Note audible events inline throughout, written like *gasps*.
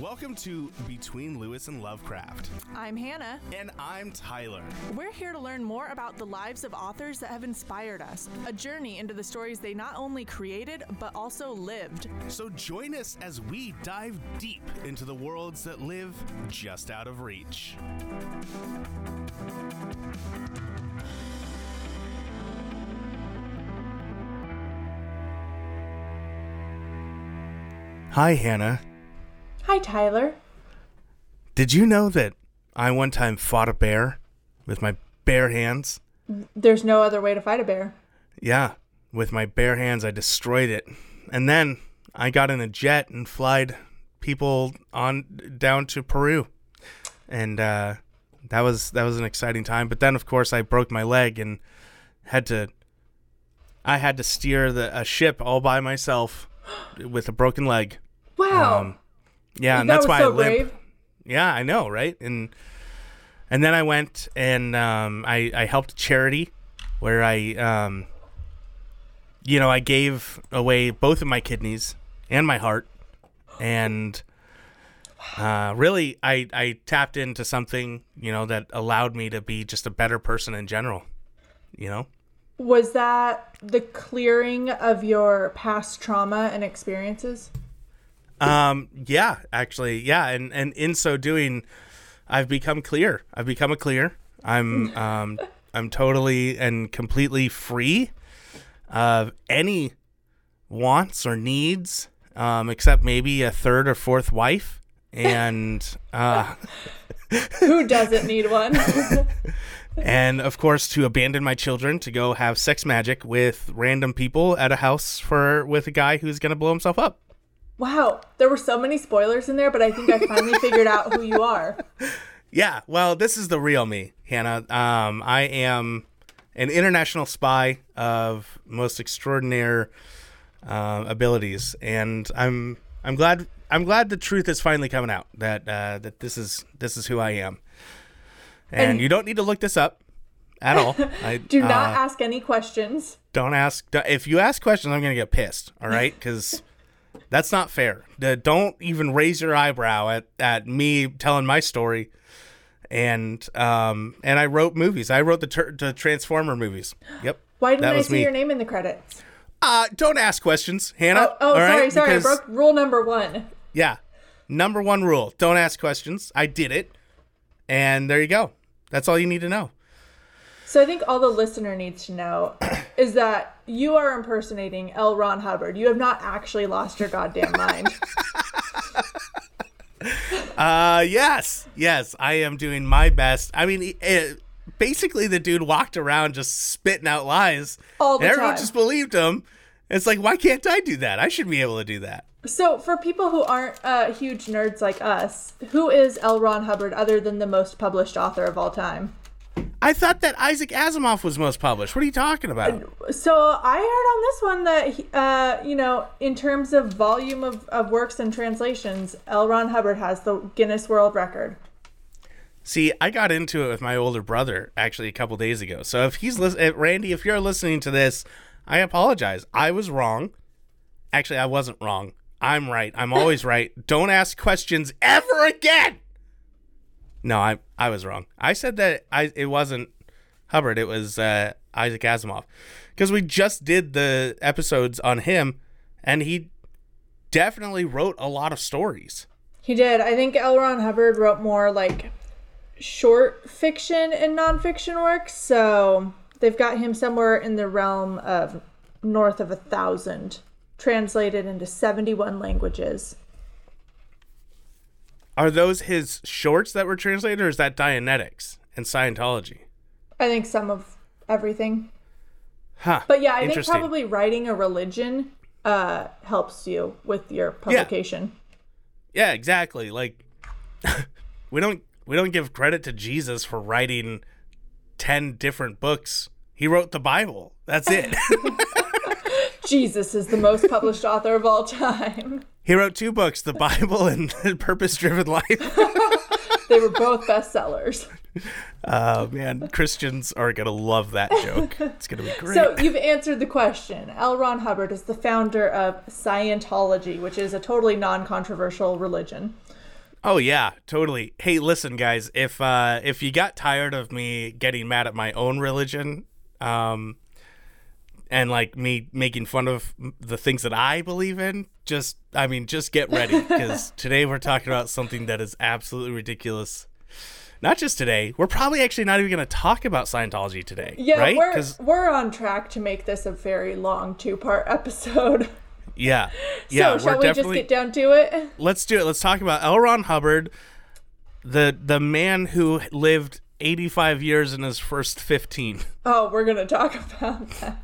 Welcome to Between Lewis and Lovecraft. I'm Hannah. And I'm Tyler. We're here to learn more about the lives of authors that have inspired us, a journey into the stories they not only created, but also lived. So join us as we dive deep into the worlds that live just out of reach. Hi, Hannah. Hi, Tyler. Did you know that I one time fought a bear with my bare hands? There's no other way to fight a bear. Yeah, with my bare hands, I destroyed it. And then I got in a jet and flied people on down to Peru. And uh, that was that was an exciting time. But then, of course, I broke my leg and had to. I had to steer the a ship all by myself with a broken leg. Wow. Um, yeah, and that that's why so I limp. brave. Yeah, I know, right? And and then I went and um, I I helped charity where I um, you know I gave away both of my kidneys and my heart, and uh, really I I tapped into something you know that allowed me to be just a better person in general. You know. Was that the clearing of your past trauma and experiences? Um, yeah, actually, yeah, and and in so doing, I've become clear. I've become a clear. I'm um I'm totally and completely free of any wants or needs, um, except maybe a third or fourth wife, and *laughs* uh, Who doesn't need one? *laughs* and of course to abandon my children to go have sex magic with random people at a house for with a guy who's gonna blow himself up. Wow, there were so many spoilers in there, but I think I finally *laughs* figured out who you are. Yeah, well, this is the real me, Hannah. Um, I am an international spy of most extraordinary uh, abilities, and I'm I'm glad I'm glad the truth is finally coming out that uh, that this is this is who I am, and, And- you don't need to look this up at all. *laughs* I Do not uh, ask any questions. don't ask. If you ask questions, I'm gonna get pissed. All right, *laughs* because. That's not fair. Don't even raise your eyebrow at, at me telling my story and um and I wrote movies. I wrote the ter- the Transformer movies. Yep. Why didn't that I see me. your name in the credits? Uh don't ask questions, Hannah. Oh, oh sorry, right? sorry. I broke rule number one. Yeah. Number 1 rule, don't ask questions. I did it. And there you go. That's all you need to know. So I think all the listener needs to know *coughs* is that you are impersonating L. Ron Hubbard. You have not actually lost your goddamn mind. *laughs* Uh yes. Yes, I am doing my best. I mean it, basically the dude walked around just spitting out lies. All the and everyone time. just believed him. It's like why can't I do that? I should be able to do that. so for people who aren't uh, huge nerds like us, who is L. Ron Hubbard other than the most published author of all time? I thought that Isaac Asimov was most published. What are you talking about? So I heard on this one that, uh, you know, in terms of volume of, of works and translations, L. Ron Hubbard has the Guinness World Record. See, I got into it with my older brother actually a couple days ago. So if he's listening, Randy, if you're listening to this, I apologize. I was wrong. Actually, I wasn't wrong. I'm right. I'm always *laughs* right. Don't ask questions ever again. No, I I was wrong. I said that I it wasn't Hubbard. It was uh, Isaac Asimov because we just did the episodes on him, and he definitely wrote a lot of stories. He did. I think L. Ron Hubbard wrote more like short fiction and nonfiction works. So they've got him somewhere in the realm of north of a thousand, translated into 71 languages. Are those his shorts that were translated, or is that Dianetics and Scientology? I think some of everything. Huh. But yeah, I think probably writing a religion uh, helps you with your publication. Yeah, exactly. Like *laughs* we don't we don't give credit to Jesus for writing ten different books. He wrote the Bible. That's it. *laughs* *laughs* Jesus is the most published author of all time. he wrote two books, the Bible and *laughs* Purpose Driven Life. *laughs* They were both bestsellers. Oh man, Christians are gonna love that joke. It's gonna be *laughs* great. So you've answered the question. L. Ron Hubbard is the founder of Scientology, which is a totally non-controversial religion. Oh yeah, totally. Hey, listen, guys. If uh, if you got tired of me getting mad at my own religion, um, and like me making fun of the things that I believe in, just I mean, just get ready because *laughs* today we're talking about something that is absolutely ridiculous. Not just today. We're probably actually not even going to talk about Scientology today, Yeah, right? we're 'Cause- we're on track to make this a very long two-part episode. yeah, *laughs* yeah, so shall we're just get down to it? let's do it. Let's talk about L. Ron Hubbard, the the man who lived 85 years in his first 15. Oh, we're gonna talk *laughs* about that.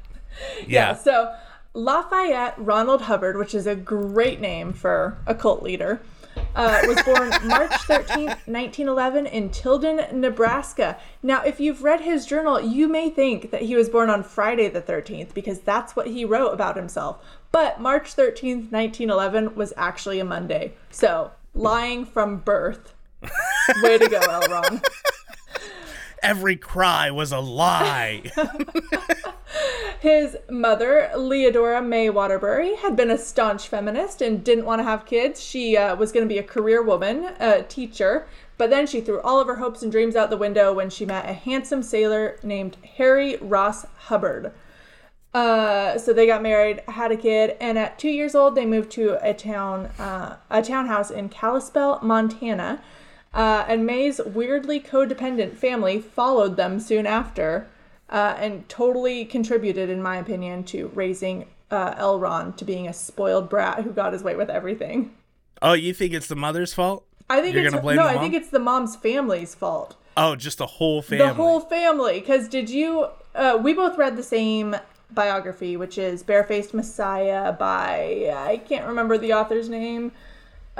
Yeah. So Lafayette Ronald Hubbard, which is a great name for a cult leader, uh, was born *laughs* March 13th, 1911, in Tilden, Nebraska. Now, if you've read his journal, you may think that he was born on Friday the 13th because that's what he wrote about himself. But March 13th, 1911 was actually a Monday. So, lying from birth. Way to go, Elron. *laughs* Every cry was a lie. *laughs* His mother, Leodora May Waterbury, had been a staunch feminist and didn't want to have kids. She uh, was going to be a career woman, a teacher, but then she threw all of her hopes and dreams out the window when she met a handsome sailor named Harry Ross Hubbard. Uh, so they got married, had a kid, and at two years old, they moved to a town, uh, a townhouse in Kalispell, Montana. Uh, and May's weirdly codependent family followed them soon after, uh, and totally contributed, in my opinion, to raising uh, Elron to being a spoiled brat who got his way with everything. oh, you think it's the mother's fault? I think You're it's gonna blame no, the I think it's the mom's family's fault. Oh, just the whole family. The whole family. Because did you? Uh, we both read the same biography, which is Barefaced Messiah by I can't remember the author's name.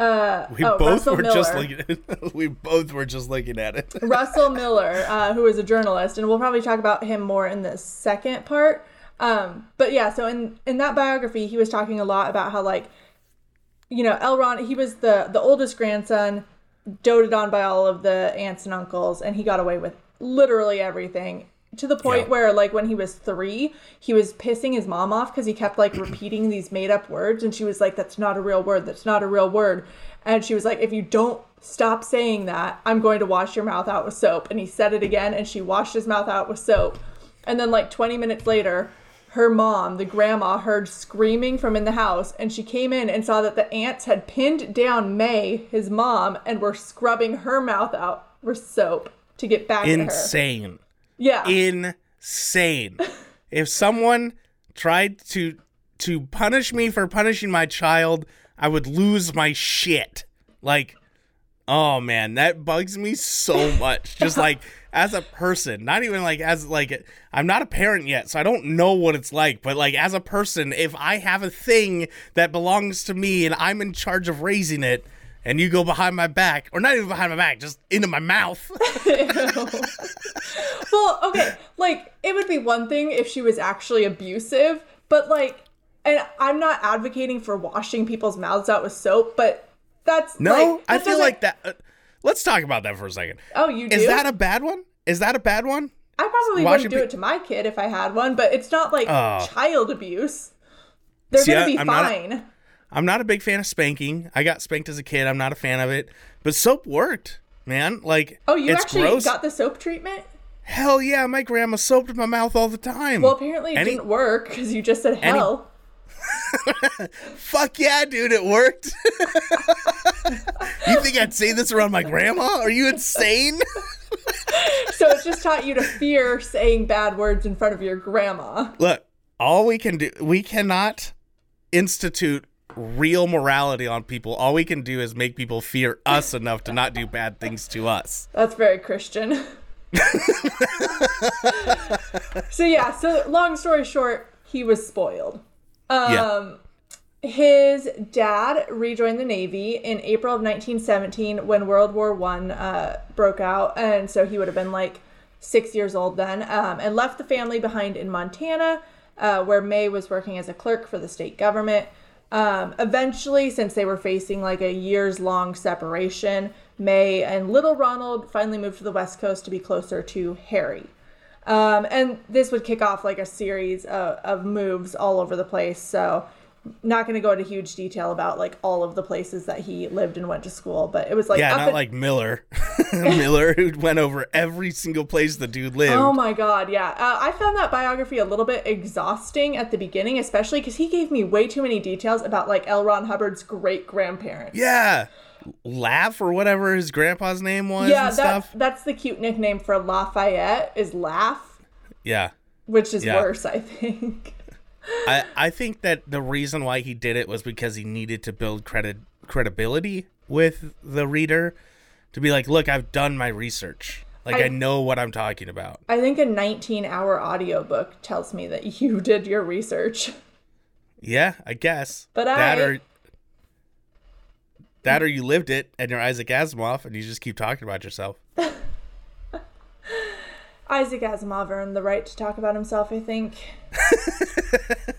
Uh, we oh, both Russell were Miller. just looking at *laughs* we both were just looking at it. *laughs* Russell Miller, uh, who is a journalist, and we'll probably talk about him more in the second part. Um, but yeah, so in in that biography, he was talking a lot about how like, you know, Elron, he was the the oldest grandson, doted on by all of the aunts and uncles, and he got away with literally everything. To the point Yeah. where, like, when he was three, he was pissing his mom off because he kept like repeating these made up words, and she was like, "That's not a real word. That's not a real word." And she was like, "If you don't stop saying that, I'm going to wash your mouth out with soap." And he said it again, and she washed his mouth out with soap. And then, like 20 minutes later, her mom, the grandma, heard screaming from in the house, and she came in and saw that the aunts had pinned down May, his mom, and were scrubbing her mouth out with soap to get back. Insane. Yeah. Insane. if someone tried to to punish me for punishing my child, I would lose my shit. Like oh man, that bugs me so much. Just *laughs* like as a person, not even like as like I'm not a parent yet, so I don't know what it's like, but like as a person, if I have a thing that belongs to me and I'm in charge of raising it, and you go behind my back, or not even behind my back, just into my mouth. *laughs* well, okay, like it would be one thing if she was actually abusive, but like, and I'm not advocating for washing people's mouths out with soap, but that's No, like, I feel like that. Uh, let's talk about that for a second. Oh, you do? Is that a bad one? Is that a bad one? I probably washing wouldn't do pe- it to my kid if I had one, but it's not like Oh. child abuse. They're See, gonna be not a- fine. I'm not a big fan of spanking. I got spanked as a kid. I'm not a fan of it. But soap worked, man. Like, oh, you actually gross. got the soap treatment? Hell yeah, my grandma soaped my mouth all the time. Well, apparently it Any- didn't work because you just said hell. *laughs* Fuck yeah, dude, it worked. *laughs* you think I'd say this around my grandma? Are you insane? *laughs* so it just taught you to fear saying bad words in front of your grandma. Look, all we can do, we cannot institute real morality on people. All we can do is make people fear us enough to not do bad things to us. That's very Christian. *laughs* so yeah, so long story short, he was spoiled. Um Yeah. his dad rejoined the Navy in April of 1917 when World War One uh, broke out, and so he would have been like six years old then, um, and left the family behind in Montana, uh, where May was working as a clerk for the state government. Um, eventually, since they were facing like a years long separation, May and little Ronald finally moved to the West Coast to be closer to Harry. Um, and this would kick off like a series of, of moves all over the place. So, not going to go into huge detail about like all of the places that he lived and went to school, but it was like yeah, not and- like Miller. *laughs* Miller, who went over every single place the dude lived. Oh my god, yeah. Uh, I found that biography a little bit exhausting at the beginning, especially because he gave me way too many details about like L. Ron Hubbard's great grandparents. yeah. Laugh or whatever his grandpa's name was Yeah, that, stuff. that's the cute nickname for Lafayette is Laugh, Yeah. which is Yeah. worse, I *laughs* think. I, I think that the reason why he did it was because he needed to build credit credibility with the reader to be like, look, I've done my research. Like I, I- know what I'm talking about. I think a 19 hour audiobook tells me that *laughs* you did your research. Yeah, I guess. But that I- or that or you lived it and you're Isaac Asimov and you just keep talking about yourself. *laughs* Isaac Asimov earned the right to talk about himself, I think. *laughs*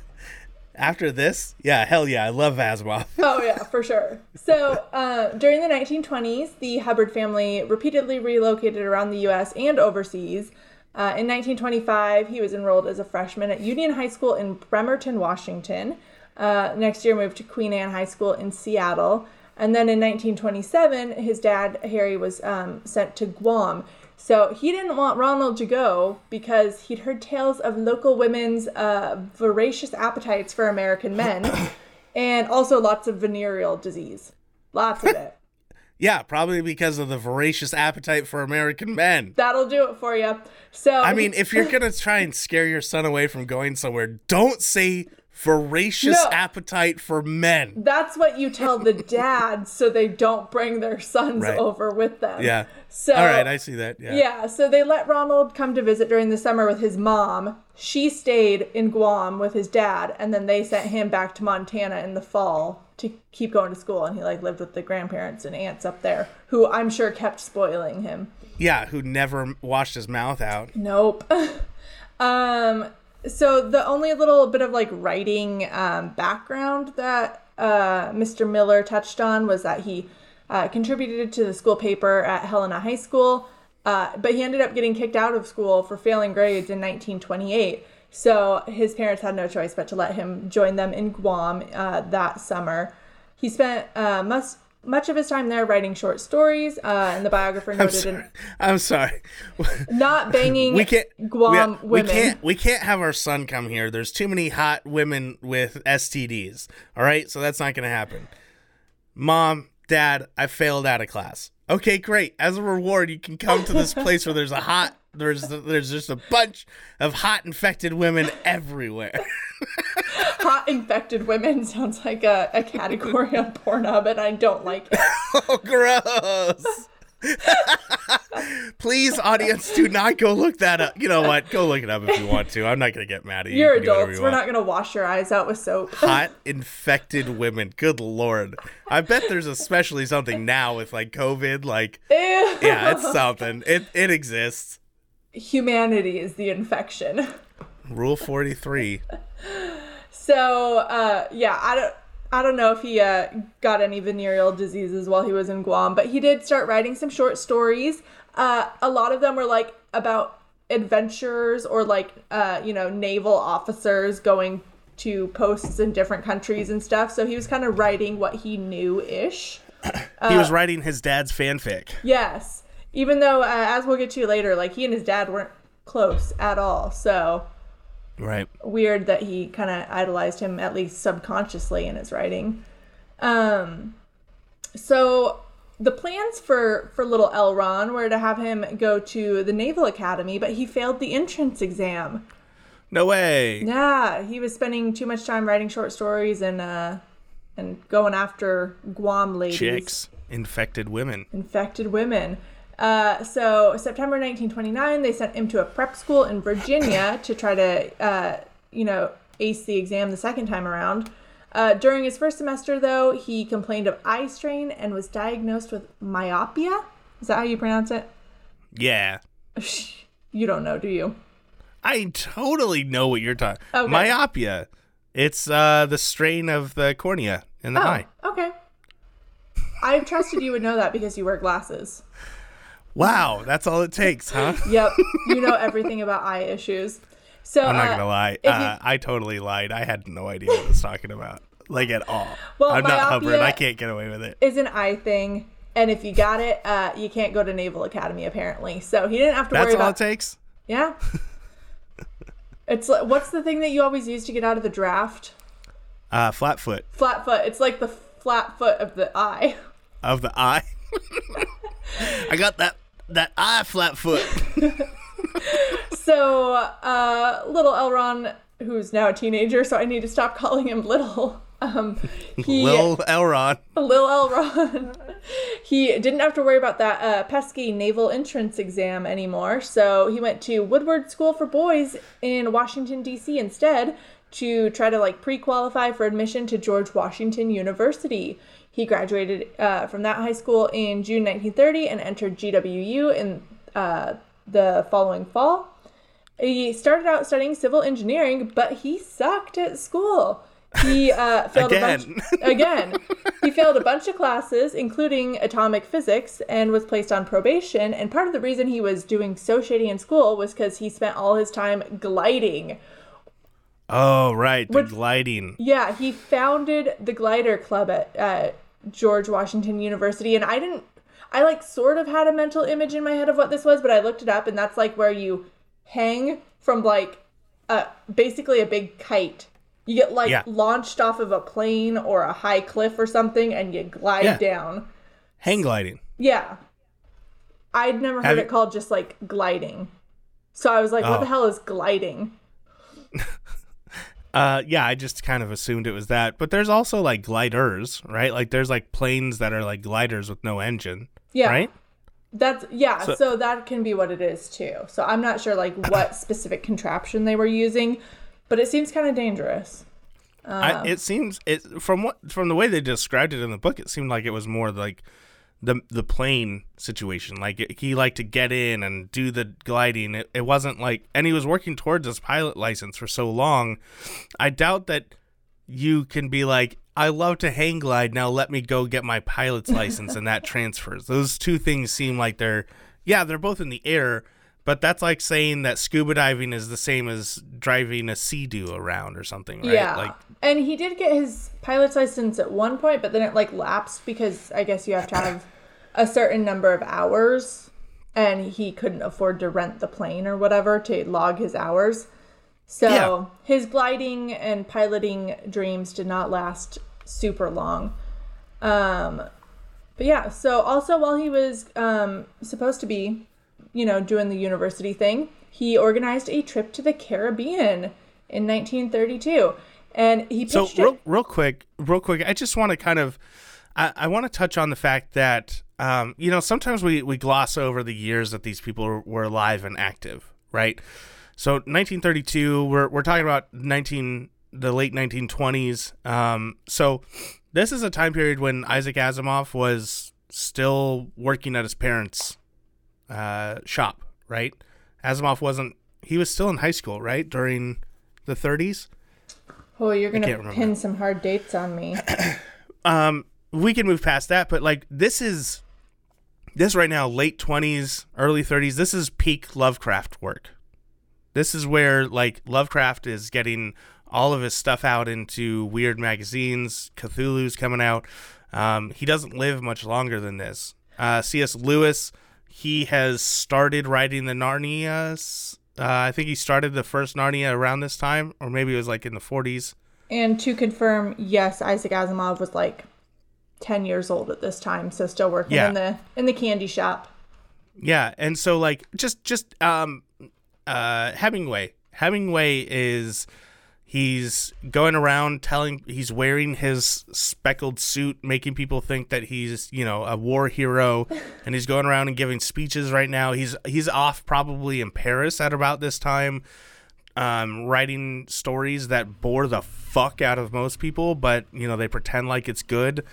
After this, yeah, hell yeah, I love Asimov. *laughs* Oh yeah, for sure. So uh, during the 1920s, the Hubbard family repeatedly relocated around the U.S. and overseas. Uh, in 1925, he was enrolled as a freshman at Union High School in Bremerton, Washington. Uh, next year, moved to Queen Anne High School in Seattle, and then in 1927, his dad Harry was um, sent to Guam. So he didn't want Ronald to go because he'd heard tales of local women's uh, voracious appetites for American men *coughs* and also lots of venereal disease. Lots of it. *laughs* Yeah, probably because of the voracious appetite for American men. That'll do it for you. So I mean, if you're *laughs* gonna try and scare your son away from going somewhere, don't say voracious No. appetite for men. that's what you tell the *laughs* dads so they don't bring their sons Right. over with them. Yeah. So All right, I see that. Yeah. Yeah, so they let Ronald come to visit during the summer with his mom. She stayed in Guam with his dad, and then they sent him back to Montana in the fall to keep going to school. And he like lived with the grandparents and aunts up there, who I'm sure kept spoiling him. Yeah, who never washed his mouth out. Nope. *laughs* um, so the only little bit of like writing um, background that uh, Mr. Miller touched on was that he uh, contributed to the school paper at Helena High School, uh, but he ended up getting kicked out of school for failing grades in 1928. So his parents had no choice but to let him join them in Guam uh, that summer. He spent uh, much of his time there writing short stories, uh, and the biographer *laughs* noted. I'm sorry. I'm sorry. *laughs* not banging We can't. Guam we, we can't. We can't have our son come here. There's too many hot women with STDs. All right, so that's not gonna happen. Mom, Dad, I failed out of class. Okay, great. As a reward, you can come to this *laughs* place where there's a hot. There's there's just a bunch of hot infected women everywhere. *laughs* Hot infected women sounds like a, a category on Pornhub, and I don't like it. *laughs* oh, gross. *laughs* Please, audience, do not go look that up. You know what? Go look it up if you want to. I'm not gonna get mad at you. You're You can do whatever adults. you We're not gonna wash your eyes out with soap. hot infected women. Good lord. I bet there's especially something now with like COVID. Like, Ew. yeah, it's something. It it exists. Humanity is the infection. *laughs* Rule 43. So, uh, yeah, I don't. I don't know if he uh, got any venereal diseases while he was in Guam, but he did start writing some short stories. Uh, a lot of them were like about adventurers or like uh, you know naval officers going to posts in different countries and stuff. So he was kind of writing what he knew ish. *coughs* he was writing his dad's fanfic. Yes, even though uh, as we'll get to later, like he and his dad weren't close at all. So Right. weird that he kind of idolized him at least subconsciously in his writing. Um, so the plans for for little Elron were to have him go to the Naval Academy, but he failed the entrance exam. No way. Yeah, he was spending too much time writing short stories and uh and going after Guam ladies, Chicks. Infected women. infected women. Uh, so September 1929, they sent him to a prep school in Virginia *coughs* to try to, uh, you know, ace the exam the second time around. Uh, during his first semester, though, he complained of eye strain and was diagnosed with myopia. Is that how you pronounce it? Yeah. *laughs* You don't know, do you? I totally know what you're talking. Okay. Myopia. It's uh, the strain of the cornea in the Oh, eye. okay. I trusted you would know that because you wear glasses. Wow, that's all it takes, huh? *laughs* Yep, you know everything about eye issues. So I'm not uh, gonna lie. if you- Uh, I totally lied. I had no idea what I was talking about, like at all. Well, I'm not myopia- I can't get away with it. it. is an eye thing, and if you got it, uh, you can't go to Naval Academy apparently. So he didn't have to That's worry about. That's all it takes. Yeah. *laughs* it's like what's the thing that you always use to get out of the draft? Uh, flat foot Flat foot. It's like the flat foot of the eye. of the eye. *laughs* I got that that I flat foot. *laughs* *laughs* So, uh, little Elron, who's now a teenager, so I need to stop calling him little. Um, he, Lil Elron. Lil Elron. *laughs* he didn't have to worry about that uh, pesky naval entrance exam anymore, so he went to Woodward School for Boys in Washington D.C. instead to try to like pre-qualify for admission to George Washington University. He graduated uh, from that high school in June 1930 and entered GWU in uh, the following fall. He started out studying civil engineering, but he sucked at school. He uh, *laughs* failed a bunch Again. *laughs* again. He failed a bunch of classes, including atomic physics, and was placed on probation. And part of the reason he was doing so shady in school was because he spent all his time gliding. Oh right, the Which- gliding. Yeah, he founded the glider club at uh, George Washington University, and I didn't. I like sort of had a mental image in my head of what this was, but I looked it up, and that's like where you hang from like uh, basically a big kite. You get like Yeah. launched off of a plane or a high cliff or something, and you glide Yeah. down. Hang gliding. Yeah. I'd never heard Have it you- called just like gliding. So I was like, what Oh. the hell is gliding? *laughs* Uh, yeah, I just kind of assumed it was that. But there's also like gliders, right? Like there's like planes that are like gliders with no engine, Yeah. right? That's yeah, So- so, that can be what it is too. So I'm not sure like *coughs* what specific contraption they were using, but it seems kind of dangerous. I, it seems it from what from the way they described it in the book, it seemed like it was more like the the plane situation. Like he liked to get in and do the gliding. It, it wasn't like, and he was working towards his pilot license for so long. I doubt that you can be like, I love to hang glide. Now let me go get my pilot's *laughs* license, and that transfers. Those two things seem like they're yeah, they're both in the air. But that's like saying that scuba diving is the same as driving a sea-doo around or something, right? Yeah. Like and he did get his pilot's license at one point, but then it like lapsed because I guess you have to have a certain number of hours and he couldn't afford to rent the plane or whatever to log his hours. So Yeah. his gliding and piloting dreams did not last super long. Um, but yeah, so also while he was um, supposed to be, you know, doing the university thing, he organized a trip to the Caribbean in 1932. And he pitched So real, real quick, real quick, I just want to kind of, I, I want to touch on the fact that, um, you know, sometimes we we gloss over the years that these people were, were alive and active, right? So 1932, we're we're talking about 19 the late 1920s. Um, so this is a time period when Isaac Asimov was still working at his parents' uh, shop, right? Asimov wasn't. He was still in high school, right, during the 30s. oh, you're gonna remember. pin some hard dates on me. *clears throat* um we can move past that but like this is this right now late 20s early 30s this is peak lovecraft work this is where like lovecraft is getting all of his stuff out into weird magazines cthulhu's coming out um, he doesn't live much longer than this uh, cs lewis he has started writing the Narnias. uh, i think he started the first narnia around this time or maybe it was like in the 40s and to confirm, yes, Isaac Asimov was like 10 years old at this time, so still working Yeah. in the in the candy shop. Yeah, and so like just just um uh Hemingway. Hemingway is he's going around telling he's wearing his speckled suit making people think that he's, you know, a war hero *laughs* and he's going around and giving speeches right now. He's he's off probably in Paris at about this time um writing stories that bore the fuck out of most people, but you know, they pretend like it's good.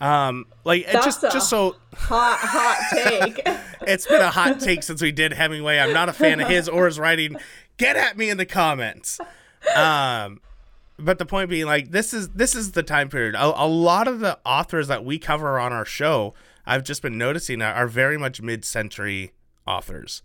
Um like That's just just so Hot, hot *laughs* take. it's been a hot take since we did Hemingway. I'm not a fan of his or his writing. Get at me in the comments. Um, but the point being, like, this is this is the time period. A, a lot of the authors that we cover on our show, I've just been noticing are, are very much mid-century authors.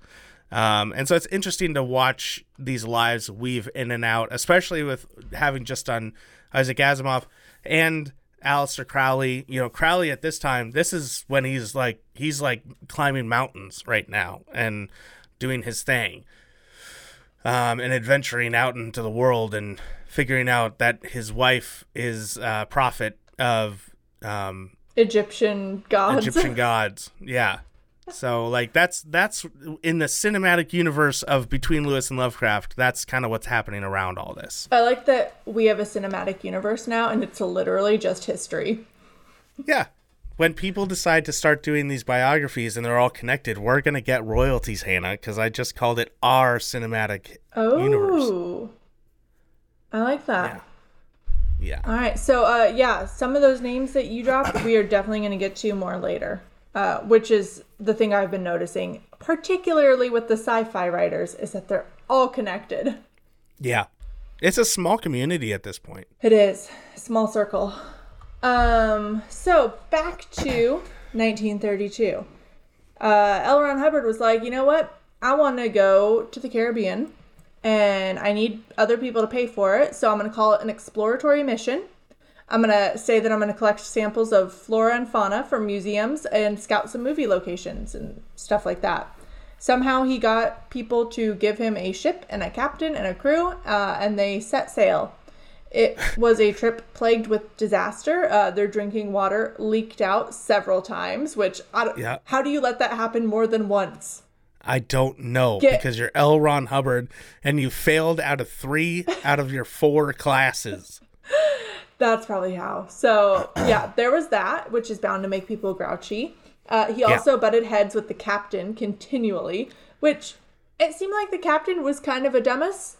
Um, and so it's interesting to watch these lives weave in and out, especially with having just done Isaac Asimov and Aleister Crowley. You know, Crowley at this time, this is when he's like he's like climbing mountains right now and doing his thing. Um, and adventuring out into the world and figuring out that his wife is a prophet of um, Egyptian gods. Egyptian *laughs* gods. Yeah. So like that's that's in the cinematic universe of between Lewis and Lovecraft. That's kind of what's happening around all this. I like that we have a cinematic universe now, and it's literally just history. Yeah. When people decide to start doing these biographies and they're all connected, we're gonna get royalties, Hannah, because I just called it our cinematic universe. Oh, I like that. Yeah. All right, so uh, yeah, some of those names that you dropped, we are definitely going to get to more later. Uh, which is the thing I've been noticing, particularly with the sci-fi writers, is that they're all connected. Yeah. It's a small community at this point. It is small circle. Um, so back to 1932. Uh, L. Ron Hubbard was like, you know what? I want to go to the Caribbean, and I need other people to pay for it. So I'm going to call it an exploratory mission. I'm going to say that I'm going to collect samples of flora and fauna from museums and scout some movie locations and stuff like that. Somehow he got people to give him a ship and a captain and a crew, uh, and they set sail. It was a trip plagued with disaster. Uh, their drinking water leaked out several times, which I don't, Yeah. how do you let that happen more than once? I don't know Get- because you're L. Ron Hubbard and you failed out of three out of your four classes. *laughs* That's probably how. So yeah, there was that, which is bound to make people grouchy. Uh, he also butted heads with the captain continually, which it seemed like the captain was kind of a dumbass.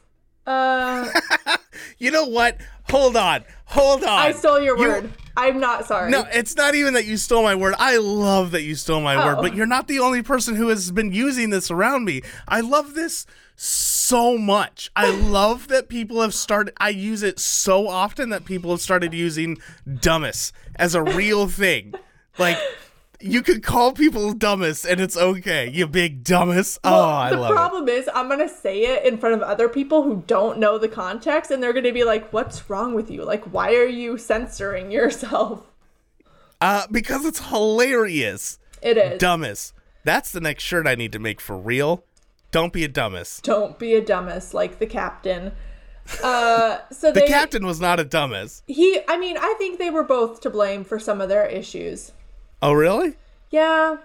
Uh, *laughs* You know what? Hold on. Hold on. I stole your You- word. I'm not sorry. No, it's not even that you stole my word. I love that you stole my word, Oh. but you're not the only person who has been using this around me. I love this so much. I *laughs* love that people have started I use it so often that people have started using "dumbest" as a real thing. Like you could call people dumbest and it's okay. You big dumbass. Oh, I the love problem is, I'm gonna say it in front of other people who don't know the context, and they're gonna be like, "What's wrong with you? Like, why are you censoring *laughs* yourself?" Uh because it's hilarious. It is. dumbest. That's the next shirt I need to make for real. Don't be a dumbest. Don't be a dumbest like the captain. Uh, *laughs* so The they, captain was not a dumbest. he, I mean, I think they were both to blame for some of their issues. Oh, really? Yeah.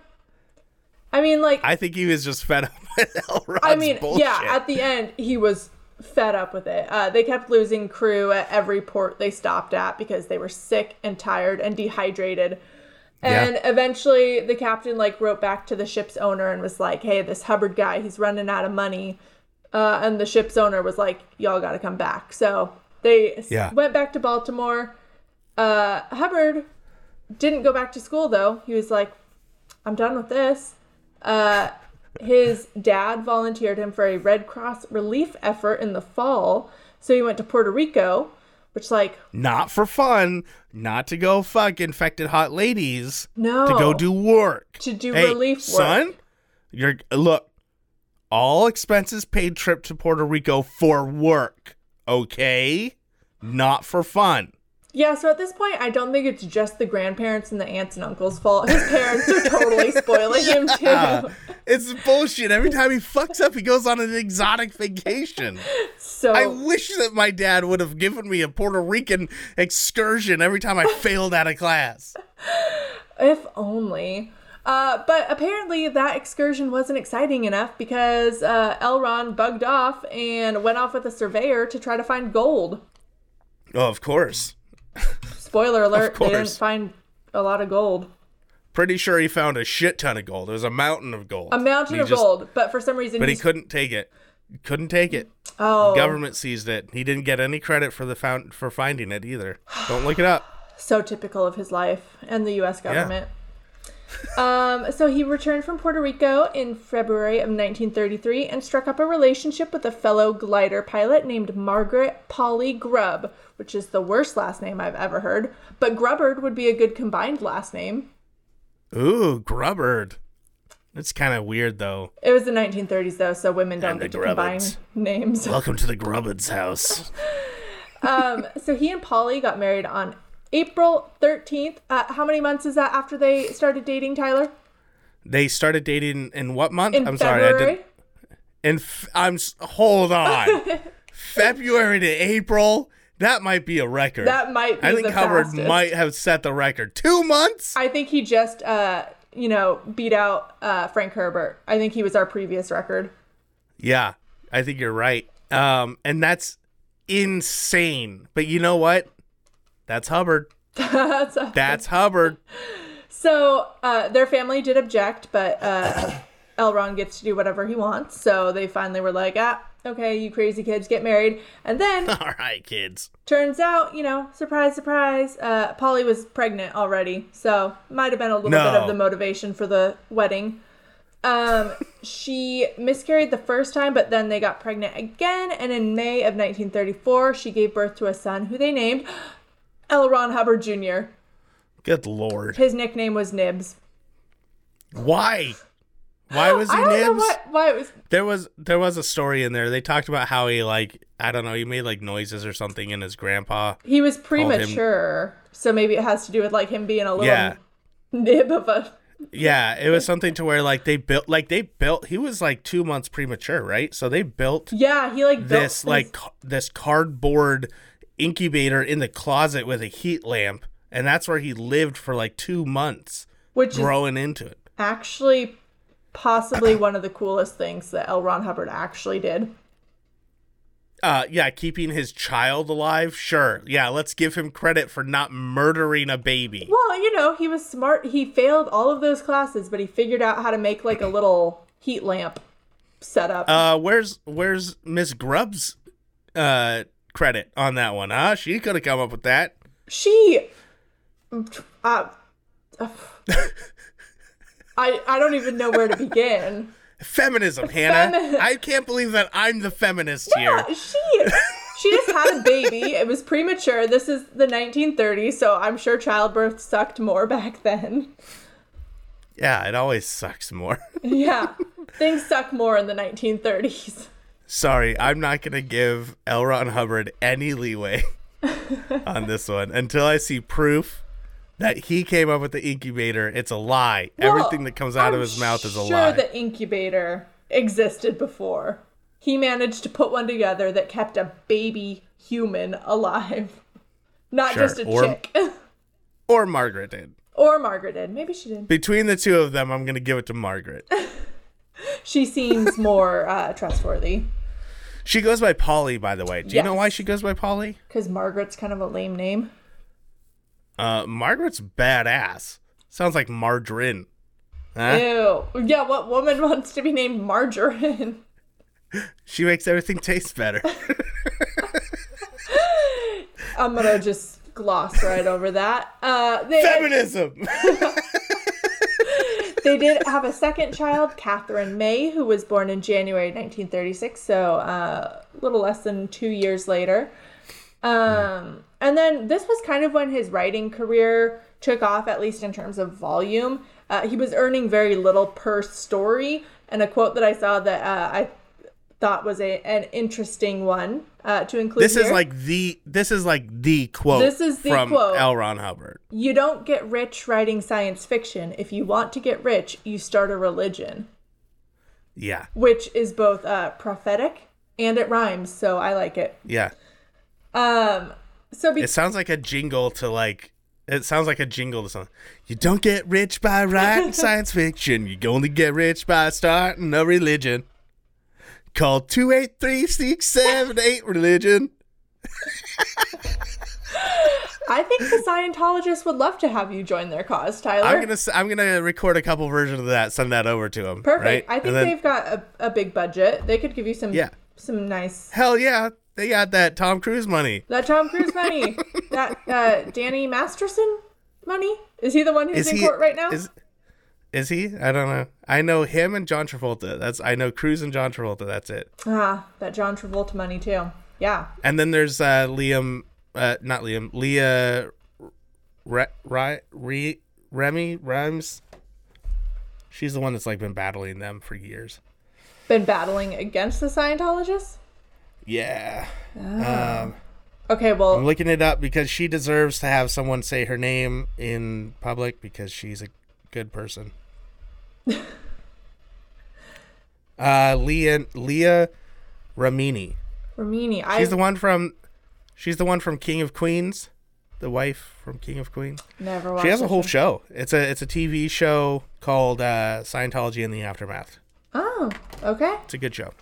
I mean, like, I think he was just fed up with *laughs* Elron's I mean, bullshit. yeah, at the end, he was fed up with it. Uh, they kept losing crew at every port they stopped at because they were sick and tired and dehydrated. And eventually, the captain like wrote back to the ship's owner and was like, "Hey, this Hubbard guy, he's running out of money." Uh, and the ship's owner was like, "Y'all got to come back." So they Yeah. went back to Baltimore. Uh, Hubbard didn't go back to school though. He was like, "I'm done with this." Uh, his dad volunteered him for a Red Cross relief effort in the fall, so he went to Puerto Rico, which like not for fun, not to go fuck infected hot ladies, no to go do work. to do hey, relief work. son, you're look, all expenses paid trip to Puerto Rico for work, okay? Not for fun. Yeah, so at this point, I don't think it's just the grandparents and the aunts and uncles' fault. His parents are totally *laughs* spoiling him too. It's bullshit. Every time he fucks up, he goes on an exotic vacation. So I wish that my dad would have given me a Puerto Rican excursion every time I failed out of class. *laughs* if only. Uh, but apparently that excursion wasn't exciting enough because uh, Elron bugged off and went off with a surveyor to try to find gold. Oh, of course. Spoiler alert, they didn't find a lot of gold. Pretty sure he found a shit ton of gold. It was a mountain of gold. A mountain of just- gold, but for some reason But he couldn't take it. Couldn't take it. oh, Government seized it. He didn't get any credit for the found for finding it either. Don't look it up. *sighs* so typical of his life and the U.S. government. Um, so he returned from Puerto Rico in February of 1933 and struck up a relationship with a fellow glider pilot named Margaret Polly Grubb, which is the worst last name I've ever heard. But Grubbard would be a good combined last name. Ooh, Grubbard. It's kind of weird though. It was the 1930s though, so women don't get to combine names. Welcome to the Grubbards house. *laughs* Um, so he and Polly got married on April 13th. Uh, how many months is that after they started dating, Tyler? They started dating in what month? In I'm sorry, I February. didn't. In f- I'm hold on. *laughs* February to April. That might be a record. That might be I think Hubbard fastest. might have set the record. Two months. I think he just, uh, you know, beat out uh, Frank Herbert. I think he was our previous record. Yeah, I think you're right. Um, and that's insane. But you know what? That's Hubbard. *laughs* That's That's Hubbard. so uh, their family did object, but uh, *coughs* Elron gets to do whatever he wants. So they finally were like, ah, okay, you crazy kids, get married. And then *laughs* All right, kids. turns out, you know, surprise, surprise, uh, Polly was pregnant already. So might have been a little bit of the motivation for the wedding. Um, *laughs* she miscarried the first time, but then they got pregnant again. And in May of 1934, she gave birth to a son who they named L. Ron Hubbard Jr. Good lord. His nickname was Nibs. Why? Why was he Nibs? why it was. There was there was a story in there. They talked about how he like I don't know, he made like noises or something in his grandpa. He was premature, so maybe it has to do with like him being a little Yeah. nib of a. Yeah, it was something to where like they built like they built he was like 2 months premature, right? So they built Yeah, he like built this his- like ca- this cardboard incubator in the closet with a heat lamp and that's where he lived for like 2 months which is growing into it. actually possibly one of the coolest things that L. Ron Hubbard actually did. Uh yeah, keeping his child alive. Sure. Yeah, let's give him credit for not murdering a baby. Well, you know, he was smart. He failed all of those classes, but he figured out how to make like a little heat lamp setup. Uh, where's where's Miss Grubb's uh credit on that one? Huh? She could have come up with that. she, uh, I I don't even know where to begin. Feminism, Hannah. Femi- I can't believe that I'm the feminist Yeah, here. she she just had a baby. It was premature. This is the 1930s, so I'm sure childbirth sucked more back then. Yeah, it always sucks more. *laughs* Yeah, things suck more in the 1930s. Sorry, I'm not gonna give L. Ron Hubbard any leeway *laughs* on this one until I see proof that he came up with the incubator. It's a lie. Everything that comes out of I'm his mouth is a sure lie. Sure, the incubator existed before. He managed to put one together that kept a baby human alive, *laughs* not Sure, just a or- chick. *laughs* or Margaret did. or Margaret did. Maybe she did. Between the two of them, I'm gonna give it to Margaret. She seems more uh, trustworthy She goes by Polly, by the way. Do you know why she goes by Polly? because Margaret's kind of a lame name. Uh, Margaret's badass. Sounds like margarine. Huh? Ew. Yeah, what woman wants to be named Margarine? *laughs* She makes everything taste better. *laughs* I'm gonna just gloss right over that. Uh, they, Feminism. *laughs* they did have a second child, Catherine May, who was born in January 1936, so uh, a little less than two years later. Um, and then this was kind of when his writing career took off, at least in terms of volume. Uh, he was earning very little per story, and a quote that I saw that uh, I thought was a, an interesting one uh, to include. this is like the this is like the quote. This is the from quote. L. Ron Hubbard. You don't get rich writing science fiction. If you want to get rich, you start a religion, Yeah, which is both uh, prophetic and it rhymes, so I like it. yeah. Um, so be- It sounds like a jingle to like. It sounds like a jingle to something. You don't get rich by writing *laughs* science fiction. You only get rich by starting a religion. Call two eight three six seven eight religion. I think the Scientologists would love to have you join their cause, Tyler. I'm gonna I'm gonna record a couple versions of that. Send that over to them. Perfect. Right? I think then- they've got a, a big budget. They could give you some Yeah. some nice Hell yeah, they got that Tom Cruise money. that Tom Cruise money, *laughs* that uh, Danny Masterson money. Is he the one who's Is in he court right now? Is, Is he? I don't know. I know him and John Travolta. That's I know Cruise and John Travolta. That's it. Ah, that John Travolta money too. Yeah. And then there's uh, Liam, uh, not Liam, Leah, Re, Re, Re, Remini. She's the one that's like been battling them for years. Been battling against the Scientologists? Yeah. Um, Okay, Well, I'm looking it up because she deserves to have someone say her name in public because she's a good person. *laughs* uh, Leah Leah Remini. Remini, She's the one from. She's the one from King of Queens, the wife from King of Queens. never watched She has a whole show. show. It's a it's a TV show called uh, Scientology in the Aftermath. Oh, okay. It's a good show.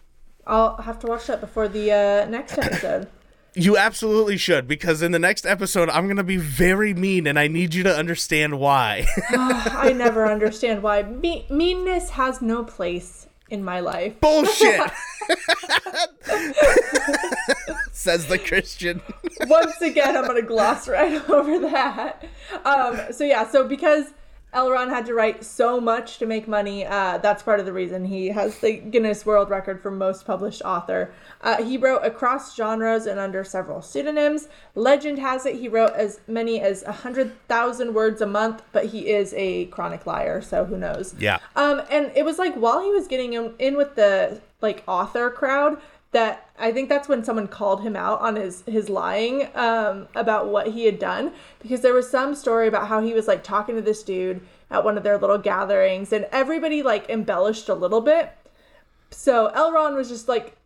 I'll have to watch that before the uh, next episode. You absolutely should because in the next episode I'm gonna be very mean and I need you to understand why. *laughs* I never understand why me- meanness has no place in my life. Bullshit. *laughs* Says the Christian. Once again, I'm gonna gloss right *laughs* over that. Um, so yeah, so because Elron had to write so much to make money, uh, that's part of the reason he has the Guinness World Record for most published author. Uh, he wrote across genres and under several pseudonyms. Legend has it he wrote as many as hundred thousand words a month, but he is a chronic liar, so who knows? Yeah. Um, and it was like while he was getting in, in with the like author crowd that I think that's when someone called him out on his his lying um, about what he had done because there was some story about how he was like talking to this dude at one of their little gatherings and everybody like embellished a little bit. So Elron was just like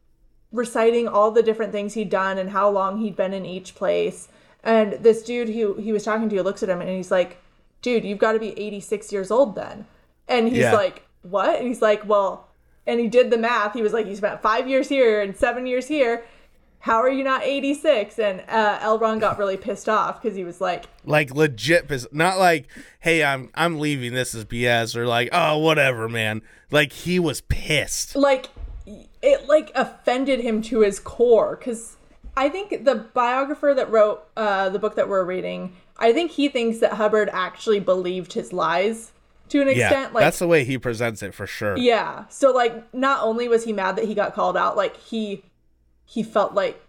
reciting all the different things he'd done and how long he'd been in each place. And this dude who he was talking to looks at him and he's like, dude, you've got to be 86 years old then. And he's Yeah. like, what? And he's like, well, and he did the math. He was like, you spent five years here and seven years here. How are you not 86? And uh, Elron got *laughs* really pissed off because he was like, Like legit pis- not like, hey, I'm I'm leaving this as BS or like, oh whatever, man. Like he was pissed. like it like offended him to his core because i think the biographer that wrote uh, the book that we're reading i think he thinks that hubbard actually believed his lies to an Yeah. extent like that's the way he presents it for sure. yeah so like not only was he mad that he got called out like he he felt like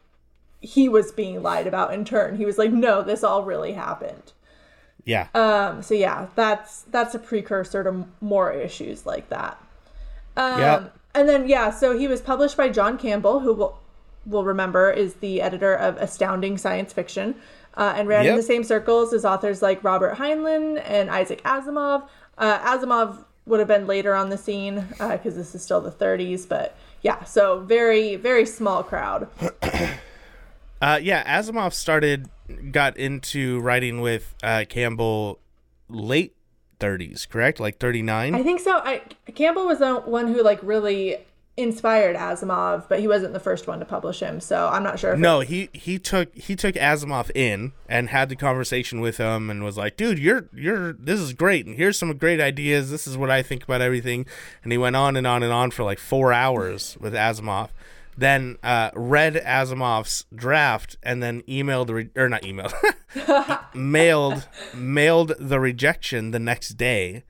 he was being lied about in turn he was like no this all really happened Yeah. um so yeah that's that's a precursor to more issues like that um Yep. and then yeah so he was published by john campbell who will will remember is the editor of astounding science fiction uh, and ran in the same circles as authors like robert heinlein and isaac asimov uh, asimov would have been later on the scene because this is still the 30s but yeah so very very small crowd *coughs* Uh, yeah, Asimov started, got into writing with uh, Campbell late 30s, correct? Like 39? I think so. I, Campbell was the one who like really inspired Asimov, but he wasn't the first one to publish him. So I'm not sure. If no, he he took he took Asimov in and had the conversation with him and was like, "Dude, you're you're this is great and here's some great ideas. This is what I think about everything." And he went on and on and on for like 4 hours with Asimov. Then uh, read Asimov's draft and then emailed the re- or not emailed, *laughs* *laughs* mailed mailed the rejection the next day,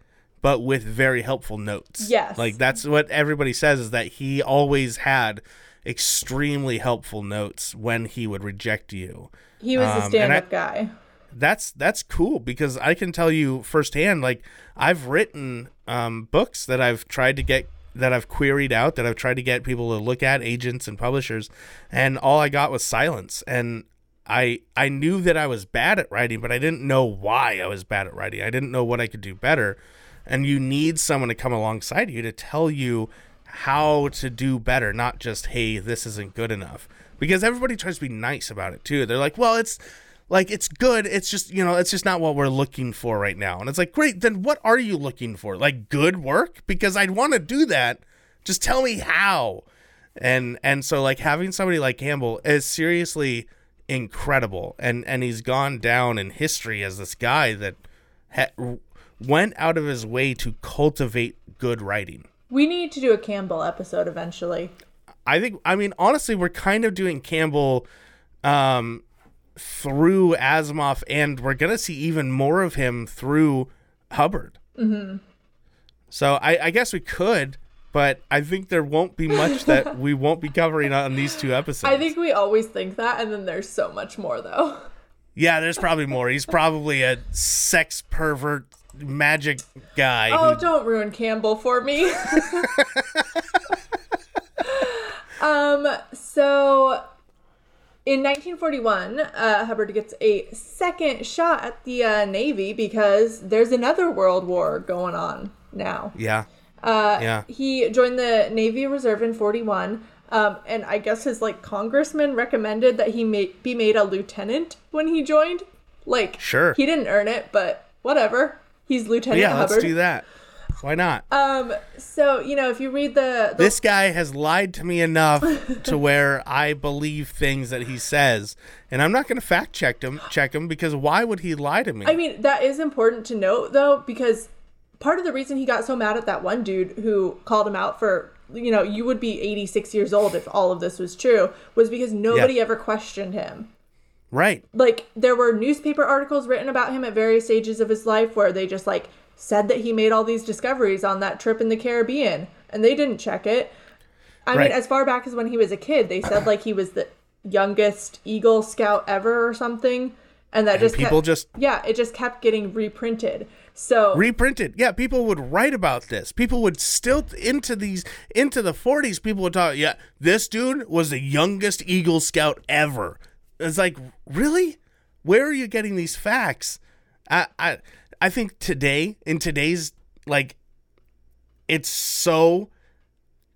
but with very helpful notes. Yes. like that's what everybody says is that he always had extremely helpful notes when he would reject you. he was um, and stand-up I- guy. That's that's cool because I can tell you firsthand. Like I've written um, books that I've tried to get that I've queried out that I've tried to get people to look at agents and publishers, and all I got was silence. And I I knew that I was bad at writing, but I didn't know why I was bad at writing. I didn't know what I could do better. And you need someone to come alongside you to tell you how to do better, not just hey, this isn't good enough. Because everybody tries to be nice about it too. They're like, well, it's like it's good. It's just you know, it's just not what we're looking for right now. And it's like, great. Then what are you looking for? Like good work? Because I'd want to do that. Just tell me how. And and so like having somebody like Campbell is seriously incredible. And and he's gone down in history as this guy that ha- went out of his way to cultivate good writing. We need to do a Campbell episode eventually. I think I mean honestly we're kind of doing Campbell um through Asimov and we're going to see even more of him through Hubbard. So I, I guess we could, but I think there won't be much that *laughs* we won't be covering on these two episodes. I think we always think that, and then there's so much more though. Yeah, there's probably more. He's probably a sex pervert magic guy. Oh, who- don't ruin Campbell for me. um, so in 1941, uh, Hubbard gets a second shot at the uh, Navy because there's another World War going on now. yeah. Uh, Yeah. He joined the Navy Reserve in 41. Um, and I guess his like congressman recommended that he ma- be made a lieutenant when he joined. Like, Sure. he didn't earn it, but whatever. He's Lieutenant Yeah, Hubbard. let's do that. Why not? Um, so you know, if you read the, the this guy has lied to me enough to *laughs* where I believe things that he says, and I'm not going to fact check him. Check him because why would he lie to me? I mean, that is important to note though, because part of the reason he got so mad at that one dude who called him out for, you know, you would be 86 years old if all of this was true, was because nobody Yeah. ever questioned him. Right? Like, there were newspaper articles written about him at various stages of his life where they just like said that he made all these discoveries on that trip in the Caribbean, and they didn't check it. I Right. mean, as far back as when he was a kid, they said like he was the youngest Eagle Scout ever or something, and that And just people kept, just yeah, it just kept getting reprinted. So reprinted. Yeah, people would write about this. People would still into these into the 40s. People would talk. Yeah, this dude was the youngest Eagle Scout ever. It's like really, where are you getting these facts? I I I think today in today's like, it's so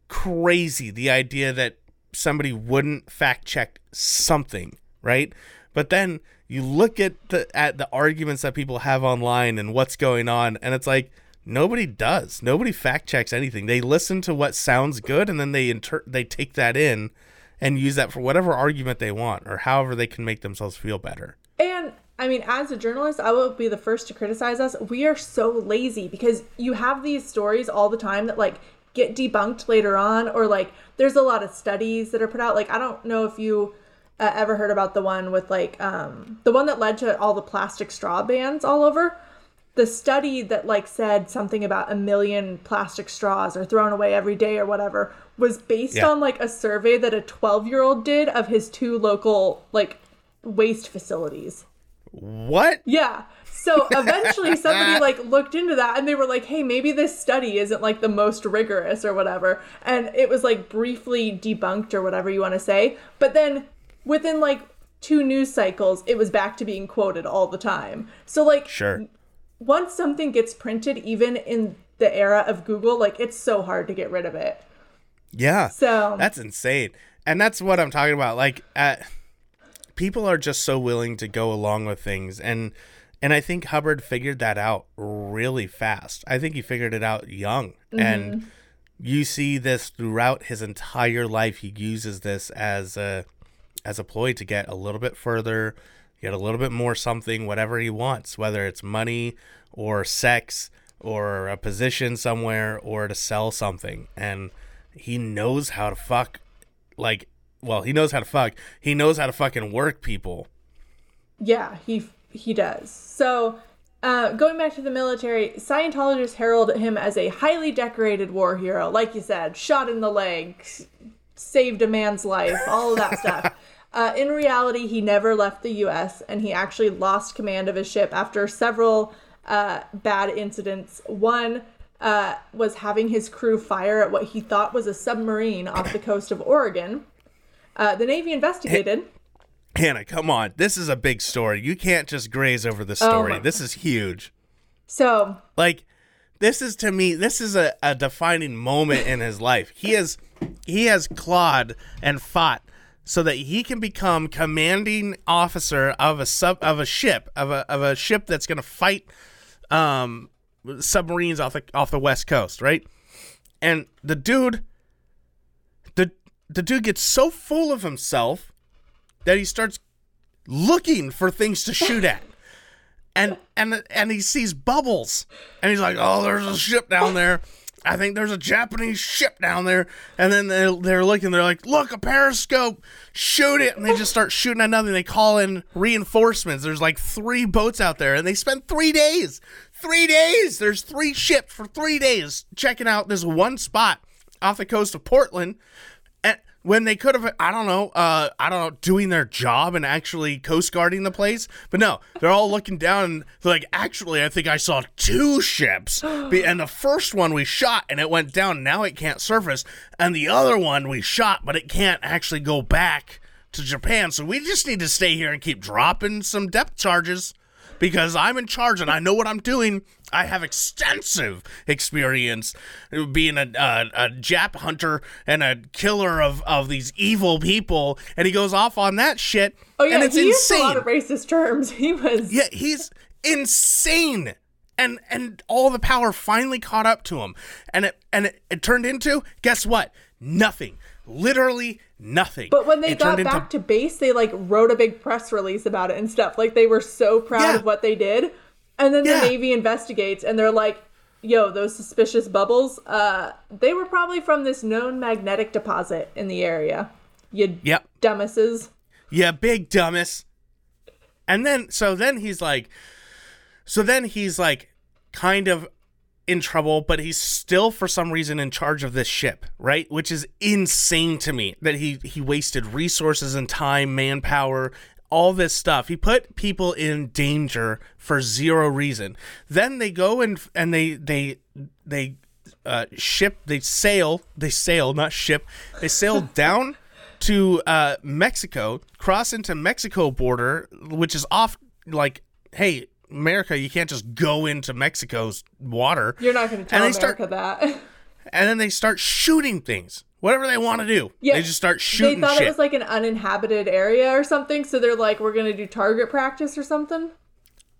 crazy the idea that somebody wouldn't fact check something, right? But then you look at the at the arguments that people have online and what's going on, and it's like nobody does. Nobody fact checks anything. They listen to what sounds good, and then they inter- they take that in and use that for whatever argument they want or however they can make themselves feel better. And I mean, as a journalist, I will be the first to criticize us. We are so lazy because you have these stories all the time that like get debunked later on, or like there's a lot of studies that are put out. Like, I don't know if you uh, ever heard about the one with like um, the one that led to all the plastic straw bans all over. The study that like said something about a million plastic straws are thrown away every day or whatever was based Yeah. on like a survey that a 12 year old did of his two local like waste facilities. What? Yeah. So *laughs* eventually somebody like looked into that and they were like, "Hey, maybe this study isn't like the most rigorous or whatever." And it was like briefly debunked or whatever you want to say. But then within like two news cycles, it was back to being quoted all the time. So like Sure. Once something gets printed even in the era of Google, like it's so hard to get rid of it. Yeah. So That's insane. And that's what I'm talking about. Like, uh, people are just so willing to go along with things. And, and I think Hubbard figured that out really fast. I think he figured it out young. And you see this throughout his entire life. He uses this as a, as a ploy to get a little bit further, get a little bit more something, whatever he wants, whether it's money or sex or a position somewhere or to sell something. And he knows how to fuck, like, well, he knows how to fuck. He knows how to fucking work people. Yeah, he he does. So, uh, going back to the military, Scientologists herald him as a highly decorated war hero, like you said, shot in the leg, saved a man's life, all of that stuff. *laughs* Uh, in reality, he never left the U.S. and he actually lost command of his ship after several uh, bad incidents. One uh, was having his crew fire at what he thought was a submarine off the coast of Oregon. Uh, the Navy investigated. Hannah, come on. This is a big story. You can't just graze over this Oh story. my- this is huge. So Like, this is to me, this is a, a defining moment in his life. He has he has clawed and fought so that he can become commanding officer of a sub of a ship of a of a ship that's gonna fight um submarines off the off the west coast, right? And the dude the the dude gets so full of himself that he starts looking for things to shoot at. And and and he sees bubbles. And he's like, "Oh, there's a ship down there." I think there's a Japanese ship down there. And then they're, they're looking, they're like, look, a periscope, shoot it. And they just start shooting at nothing. They call in reinforcements. There's like three boats out there, and they spend three days. Three days. There's three ships for three days checking out this one spot off the coast of Portland. When they could have, I don't know, uh, I don't know, doing their job and actually coast guarding the place. But no, they're all looking down and they're like, actually, I think I saw two ships. And the first one we shot and it went down. Now it can't surface. And the other one we shot, but it can't actually go back to Japan. So we just need to stay here and keep dropping some depth charges because I'm in charge and I know what I'm doing. I have extensive experience being a, a, a Jap hunter and a killer of, of these evil people. And he goes off on that shit. Oh yeah, and it's he used insane. a lot of racist terms. *laughs* He was Yeah, he's insane. And and all the power finally caught up to him. And it and it, it turned into, guess what? Nothing. Literally nothing. But when they It got back to base, they like wrote a big press release about it and stuff. Like they were so proud Yeah. of what they did. And then Yeah. the Navy investigates and they're like, yo, those suspicious bubbles, uh, they were probably from this known magnetic deposit in the area. You Yep. dumbasses. Yeah, big dumbass. And then so then he's like so then he's like kind of in trouble, but he's still for some reason in charge of this ship, right? Which is insane to me that he he wasted resources and time, manpower, all this stuff. He put people in danger for zero reason. Then they go and and they they they uh, ship they sail they sail not ship they sail *laughs* down to uh, Mexico, cross into Mexico border, which is off like, hey, America, you can't just go into Mexico's water. You're not going to tell And they America start- that. *laughs* And then they start shooting things. Whatever they want to do. Yeah, They just start shooting. they thought shit. it was like an uninhabited area or something, so they're like, we're going to do target practice or something.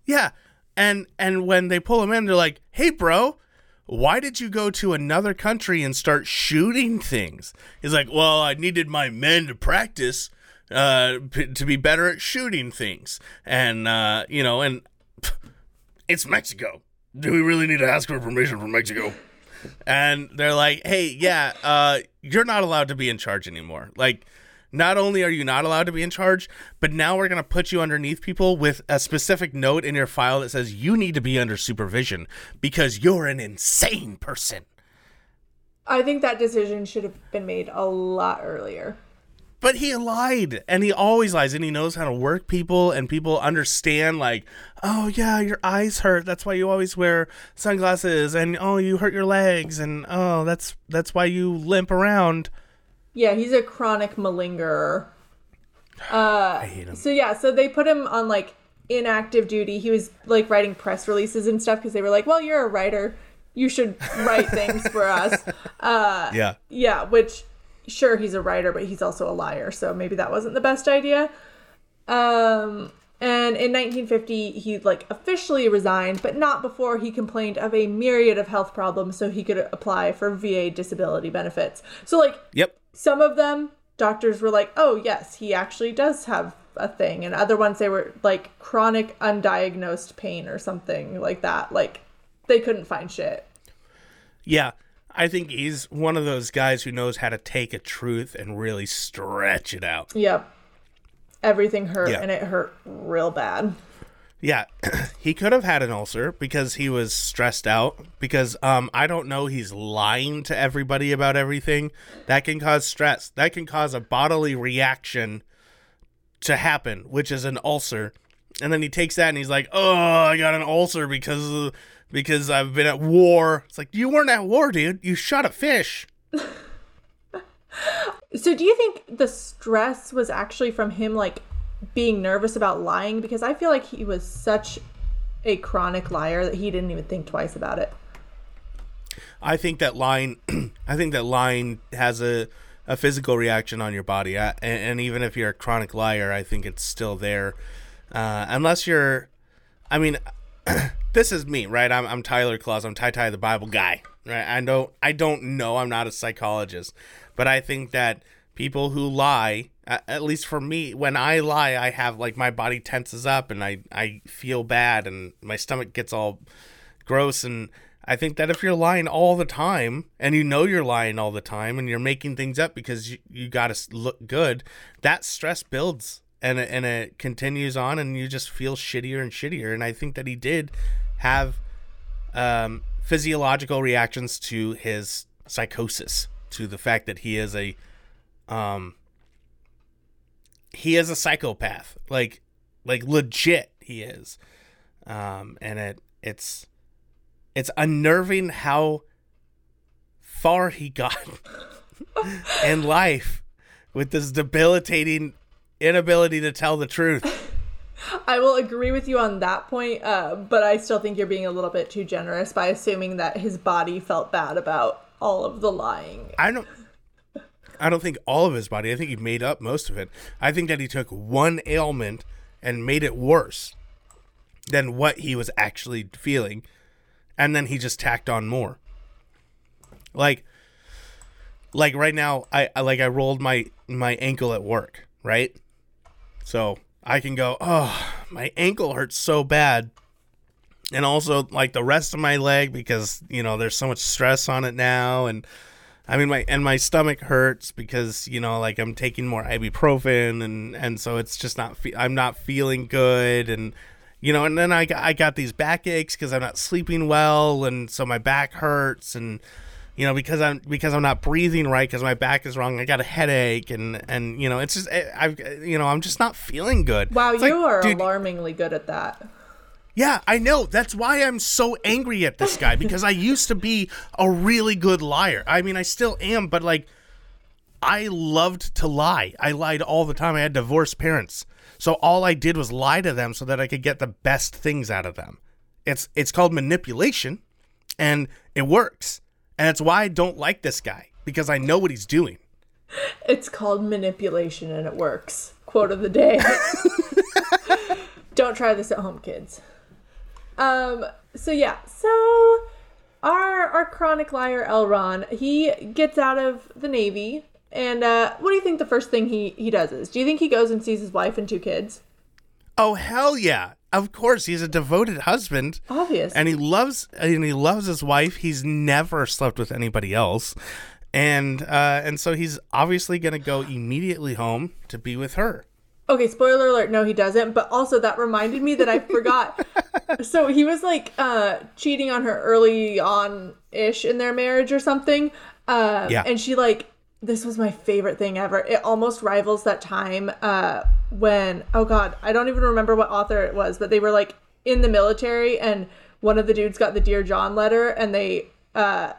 yeah. And and when they pull him in, they're like, "Hey, bro, why did you go to another country and start shooting things?" He's like, "Well, I needed my men to practice uh, p- to be better at shooting things, and uh, you know, and *laughs* it's Mexico. Do we really need to ask for permission from Mexico?" And they're like, "Hey, yeah, uh, you're not allowed to be in charge anymore. Like, not only are you not allowed to be in charge, but now we're gonna put you underneath people with a specific note in your file that says you need to be under supervision because you're an insane person." I think that decision should have been made a lot earlier. But he lied, and he always lies, and he knows how to work people, and people understand, like, oh yeah, your eyes hurt. That's why you always wear sunglasses, and oh, you hurt your legs, and oh, that's that's why you limp around. Yeah, he's a chronic malingerer. *sighs* I hate him. So yeah, so they put him on like inactive duty. He was like writing press releases and stuff because they were like, "Well, you're a writer. You should write things for us." *laughs* Uh, Yeah, yeah, which sure he's a writer, but he's also a liar, so maybe that wasn't the best idea. Um and in 1950 he like officially resigned, but not before he complained of a myriad of health problems so he could apply for VA disability benefits. So like yep, some of them doctors were like, "Oh, yes, he actually does have a thing." And other ones they were like chronic undiagnosed pain or something like that. Like they couldn't find shit. yeah. I think he's one of those guys who knows how to take a truth and really stretch it out. Yep. Everything hurt Yeah. and it hurt real bad. Yeah, *clears throat* he could have had an ulcer because he was stressed out. Because um, I don't know, he's lying to everybody about everything. That can cause stress. That can cause a bodily reaction to happen, which is an ulcer. And then he takes that and he's like, "Oh, I got an ulcer because of, because I've been at war." It's like you weren't at war, dude. You shot a fish. So do you think the stress was actually from him like being nervous about lying because I feel like he was such a chronic liar that he didn't even think twice about it. I think that lying, *clears throat* I think that lying has a, a physical reaction on your body, I, and, and even if you're a chronic liar, I think it's still there, uh, unless you're, I mean, *clears throat* this is me, right? I'm, I'm Tyler Claus. I'm Ty Ty the Bible guy, right? I don't, I don't know. I'm not a psychologist, but I think that people who lie, at least for me, when I lie, I have like my body tenses up and I, I feel bad and my stomach gets all gross and I think that if you're lying all the time and you know you're lying all the time and you're making things up because you, you got to look good, that stress builds and it, and it continues on and you just feel shittier and shittier. And I think that he did have um, physiological reactions to his psychosis, to the fact that he is a um, he is a psychopath, like like legit he is, um, and it it's it's unnerving how far he got *laughs* in life with this debilitating inability to tell the truth. I will agree with you on that point, uh, but I still think you're being a little bit too generous by assuming that his body felt bad about all of the lying. I don't. I don't think all of his body. I think he made up most of it. I think that he took one ailment and made it worse than what he was actually feeling, and then he just tacked on more. Like, like right now, I, I like I rolled my my ankle at work, right? So I can go, oh, my ankle hurts so bad. And also like the rest of my leg because, you know, there's so much stress on it now and I mean my and my stomach hurts because, you know, like I'm taking more ibuprofen and and so it's just not fe- I'm not feeling good and you know, and then I I got these back aches because I'm not sleeping well and so my back hurts and you know because i'm because i'm not breathing right because my back is wrong i got a headache and and you know it's just eh, i've you know i'm just not feeling good. Wow it's you like, are dude, alarmingly good at that. Yeah i know. That's why i'm so angry at this guy because i used to be a really good liar. I mean i still am but like i loved to lie. I lied all the time. I had divorced parents. So all i did was lie to them so that i could get the best things out of them. It's it's called manipulation and it works and that's why I don't like this guy because I know what he's doing. It's called manipulation and it works. Quote of the day. don't try this at home, kids. Um so yeah, so our our chronic liar Elron, he gets out of the navy and uh what do you think the first thing he he does is? Do you think he goes and sees his wife and two kids? Oh hell yeah. Of course, he's a devoted husband. Obvious. And he loves and he loves his wife. He's never slept with anybody else. And uh and so he's obviously going to go *gasps* immediately home to be with her. Okay, spoiler alert, no he doesn't, but also that reminded me that I forgot. *laughs* so he was like uh cheating on her early on ish in their marriage or something. Uh, Yeah. and she like this was my favorite thing ever. It almost rivals that time uh when oh god, I don't even remember what author it was, but they were like in the military and one of the dudes got the Dear John letter and they uh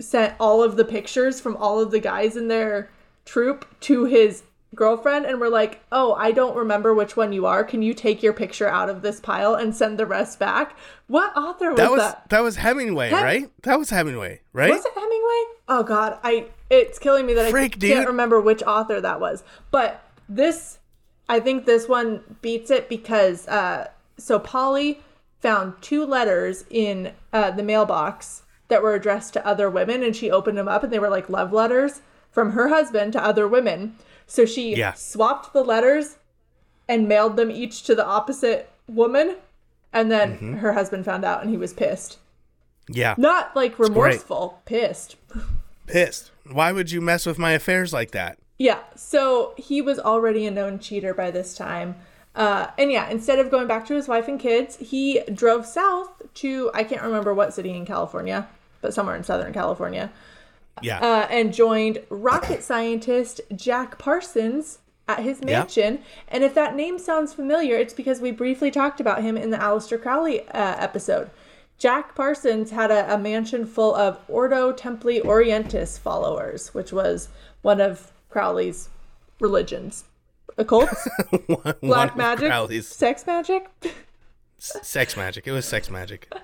sent all of the pictures from all of the guys in their troop to his girlfriend and were like, "Oh, I don't remember which one you are. Can you take your picture out of this pile and send the rest back?" What author was That was that? that was Hemingway, Hem- right? That was Hemingway, right? Was it Hemingway? Oh god, I it's killing me that Frick, I dude. can't remember which author that was. But this I think this one beats it because uh so Polly found two letters in uh, the mailbox that were addressed to other women and she opened them up and they were like love letters from her husband to other women. So she Yeah. swapped the letters and mailed them each to the opposite woman and then Mm-hmm. her husband found out and he was pissed. Yeah. Not like remorseful, pissed. Pissed. Why would you mess with my affairs like that? Yeah, so he was already a known cheater by this time. Uh, and yeah, instead of going back to his wife and kids, he drove south to, I can't remember what city in California, but somewhere in Southern California, Yeah. uh, and joined rocket scientist Jack Parsons at his mansion. And if that name sounds familiar, it's because we briefly talked about him in the Aleister Crowley uh, episode. Jack Parsons had a, a mansion full of Ordo Templi Orientis followers, which was one of Crowley's religions. Occults? *laughs* Black magic? Crowley's Sex magic? *laughs* sex magic. It was sex magic. *laughs*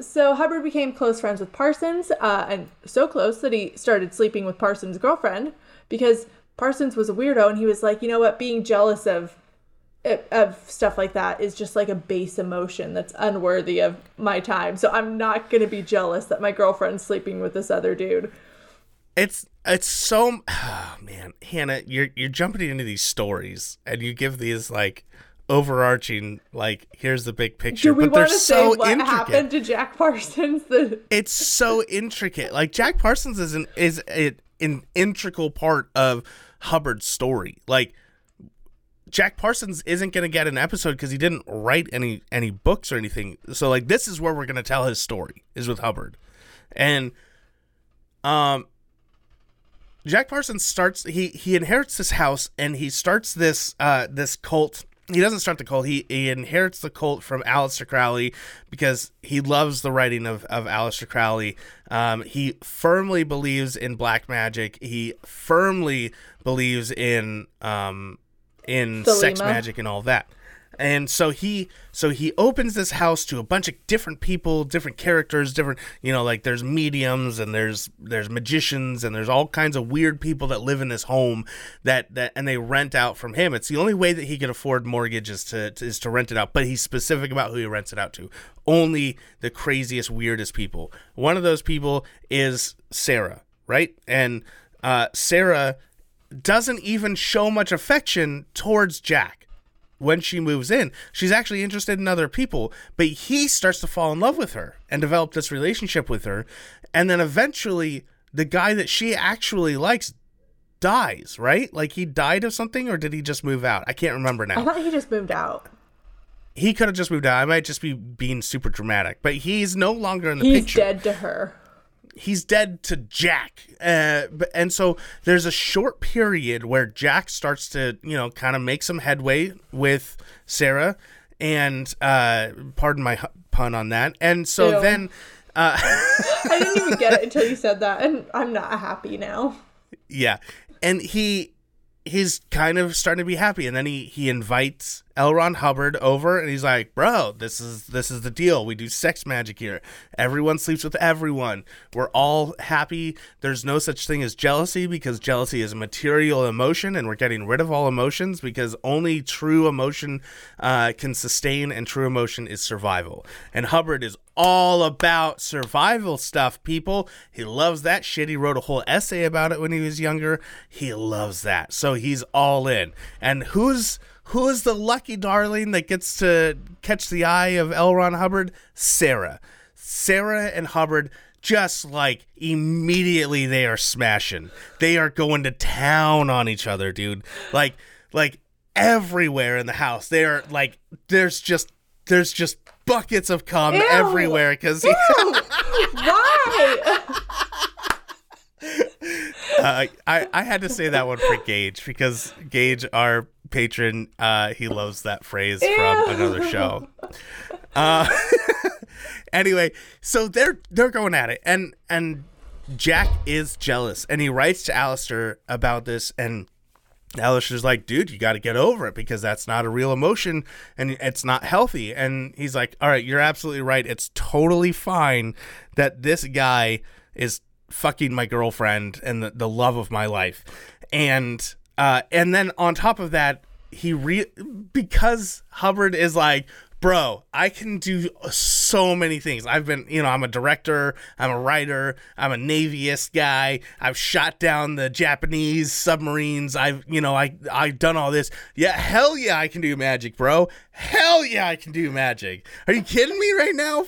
So Hubbard became close friends with Parsons, uh, and so close that he started sleeping with Parsons' girlfriend because Parsons was a weirdo, and he was like, you know what, being jealous of of stuff like that is just like a base emotion that's unworthy of my time. So I'm not gonna be jealous that my girlfriend's sleeping with this other dude. It's it's so oh, *sighs* man, Hannah, you're you're jumping into these stories and you give these like overarching like here's the big picture Do we but they're want to say so what intricate happened to Jack Parsons? The *laughs* it's so intricate like jack parsons is an is a, an integral part of hubbard's story like jack parsons isn't going to get an episode because he didn't write any any books or anything so like this is where we're going to tell his story is with hubbard and um Jack Parsons starts he he inherits this house and he starts this uh this cult. He doesn't start the cult. He he inherits the cult from Aleister Crowley because he loves the writing of of Aleister Crowley. Um, he firmly believes in black magic. He firmly believes in um in sex magic and all that. And so he so he opens this house to a bunch of different people, different characters, different you know like there's mediums and there's there's magicians and there's all kinds of weird people that live in this home that that and they rent out from him. It's the only way that he can afford mortgages to, to is to rent it out, but he's specific about who he rents it out to. Only the craziest weirdest people. One of those people is Sarah, right? And uh Sarah doesn't even show much affection towards Jack when she moves in. She's actually interested in other people, but he starts to fall in love with her and develop this relationship with her. And then eventually, the guy that she actually likes dies, right? Like he died of something, or did he just move out? I can't remember now. I thought he just moved out. He could have just moved out. I might just be being super dramatic, but he's no longer in the He's picture. dead to her. He's dead to Jack. Uh, and so there's a short period where Jack starts to, you know, kind of make some headway with Sarah. And uh, pardon my pun on that. And so Ew. then, uh, *laughs* I didn't even get it until you said that, and I'm not happy now. yeah, and he he's kind of starting to be happy, and then he he invites L. Ron Hubbard over, and he's like, "Bro, this is this is the deal. We do sex magic here. Everyone sleeps with everyone. We're all happy. There's no such thing as jealousy because jealousy is a material emotion, and we're getting rid of all emotions because only true emotion uh, can sustain, and true emotion is survival. And Hubbard is all about survival stuff, people. He loves that shit. He wrote a whole essay about it when he was younger. He loves that. So he's all in. And who's who is the lucky darling that gets to catch the eye of Elron Hubbard? Sarah. Sarah and Hubbard just like immediately they are smashing. They are going to town on each other, dude. Like like everywhere in the house. They are like there's just there's just buckets of cum Ew. everywhere because *laughs* Why? uh, I I had to say that one for Gage because Gage, our patron, uh, he loves that phrase from another show. *laughs* Uh, *laughs* anyway, so they're they're going at it, and and Jack is jealous, and he writes to Aleister about this, and Aleister's like, dude, you got to get over it because that's not a real emotion and it's not healthy. And he's like, all right, you're absolutely right. It's totally fine that this guy is fucking my girlfriend and the, the love of my life. And uh, and then on top of that, he re because Hubbard is like, bro, I can do so many things. I've been, you know, I'm a director, I'm a writer, I'm a navyist guy. I've shot down the Japanese submarines. I've, you know, I I've done all this. Yeah, hell yeah, I can do magic, bro. Hell yeah, I can do magic. Are you kidding me right now?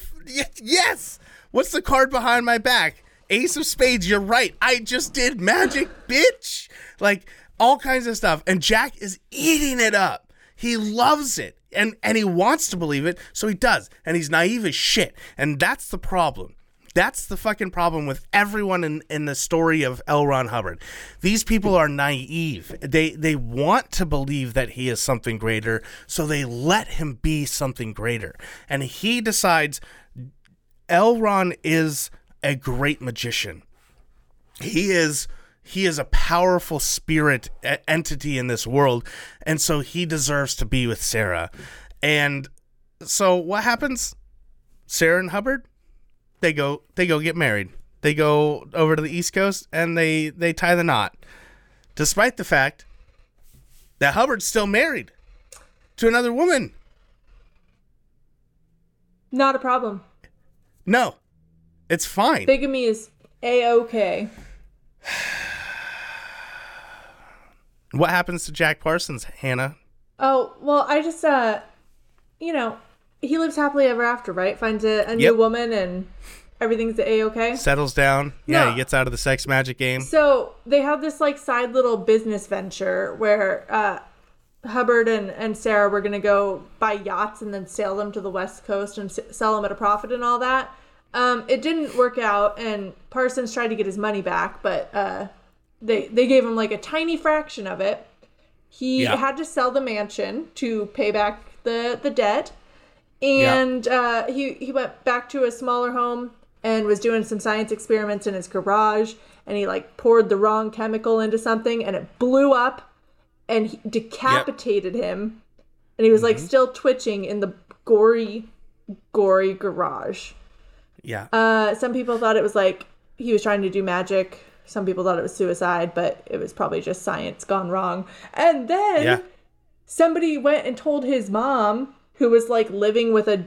Yes. What's the card behind my back? Ace of Spades, you're right. I just did magic, bitch. Like all kinds of stuff. And Jack is eating it up. He loves it. And and he wants to believe it, so he does. And he's naive as shit. And that's the problem. That's the fucking problem with everyone in, in the story of L. Ron Hubbard. These people are naive. They they want to believe that he is something greater, so they let him be something greater. And he decides Elron is a great magician. He is he is a powerful spirit entity in this world, and so he deserves to be with Sarah. And so what happens? Sarah and Hubbard, they go they go get married. They go over to the East Coast and they they tie the knot. Despite the fact that Hubbard's still married to another woman. Not a problem. No. It's fine. Bigamy is a okay. What happens to Jack Parsons, Hannah? Oh, well, I just, uh, you know, he lives happily ever after, right? Finds a, a new Yep. woman and everything's a okay. Settles down. Yeah, No. he gets out of the sex magic game. So they have this like side little business venture where uh, Hubbard and, and Sarah were going to go buy yachts and then sail them to the West Coast and s- sell them at a profit and all that. Um, it didn't work out, and Parsons tried to get his money back, but uh, they they gave him like a tiny fraction of it. He Yeah. had to sell the mansion to pay back the the debt, and uh, he he went back to a smaller home and was doing some science experiments in his garage, and he like poured the wrong chemical into something, and it blew up, and he decapitated him, and he was like still twitching in the gory, gory garage. Yeah. Uh, some people thought it was like he was trying to do magic. Some people thought it was suicide, but it was probably just science gone wrong. And then yeah. somebody went and told his mom, who was like living with a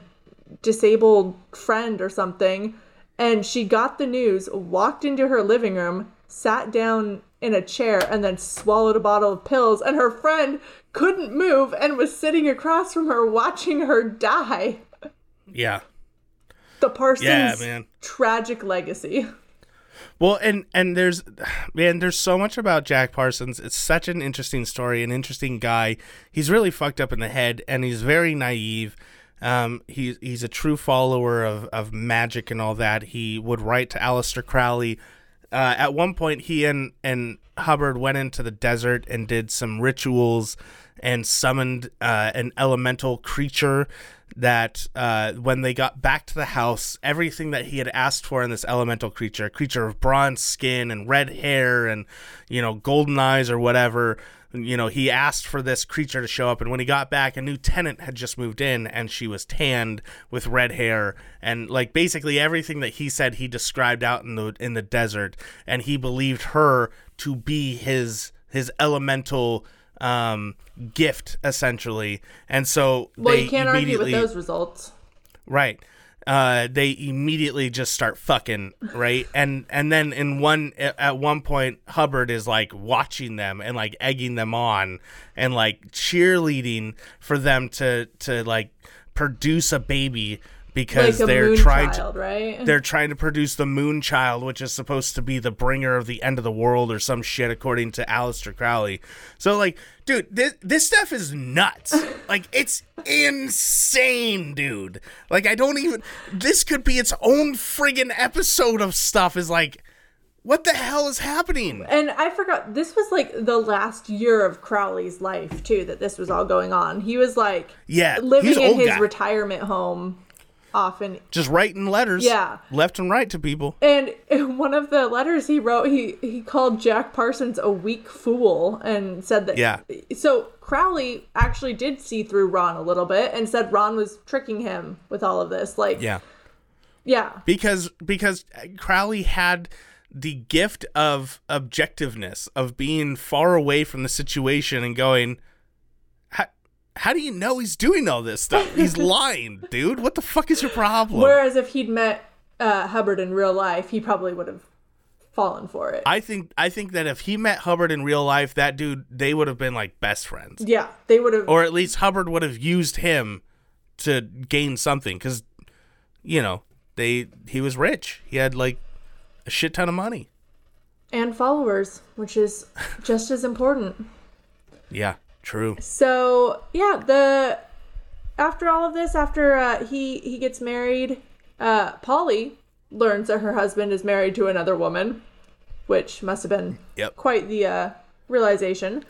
disabled friend or something, and she got the news, walked into her living room, sat down in a chair, and then swallowed a bottle of pills. And her friend couldn't move and was sitting across from her watching her die. Yeah. The Parsons Yeah, man. tragic legacy. Well, and and there's man, there's so much about Jack Parsons. It's such an interesting story, an interesting guy. He's really fucked up in the head, and he's very naive. Um, he's he's a true follower of of magic and all that. He would write to Aleister Crowley. Uh, at one point, he and and Hubbard went into the desert and did some rituals and summoned uh, an elemental creature that uh, when they got back to the house, everything that he had asked for in this elemental creature, creature of bronze skin and red hair and, you know, golden eyes or whatever, you know, he asked for this creature to show up. And when he got back, a new tenant had just moved in and she was tanned with red hair and like basically everything that he said he described out in the in the desert. And he believed her to be his his elemental um gift essentially. And so Well, they you can't argue with those results. right. Uh they immediately just start fucking right? And and then in one at one point hubbard is like watching them and like egging them on and like cheerleading for them to to like produce a baby because Like they're trying to right? they're trying to produce the moon child, which is supposed to be the bringer of the end of the world or some shit, according to Aleister Crowley. So, like, dude, this this stuff is nuts. *laughs* like, it's insane, dude. Like, I don't even. This could be its own friggin' episode of stuff. Is like, what the hell is happening? And I forgot this was like the last year of Crowley's life too that this was all going on. He was like Yeah, living in his guy. retirement home often. Just writing letters, Yeah. left and right to people. And in *laughs* one of the letters he wrote, he he called Jack Parsons a weak fool and said that Yeah. So Crowley actually did see through Ron a little bit and said Ron was tricking him with all of this. Like Yeah. yeah. because because Crowley had the gift of objectiveness of being far away from the situation and going how, do you know he's doing all this stuff he's *laughs* lying dude what the fuck is your problem Whereas if he'd met uh, Hubbard in real life, he probably would have fallen for it. i think i think that if he met hubbard in real life that dude they would have been like best friends yeah, they would have. or at least hubbard would have used him to gain something because you know they he was rich he had like a shit ton of money and followers, which is just as important. yeah true So yeah, the after all of this, after uh, he he gets married, uh, Polly learns that her husband is married to another woman, which must have been Yep. quite the uh, realization.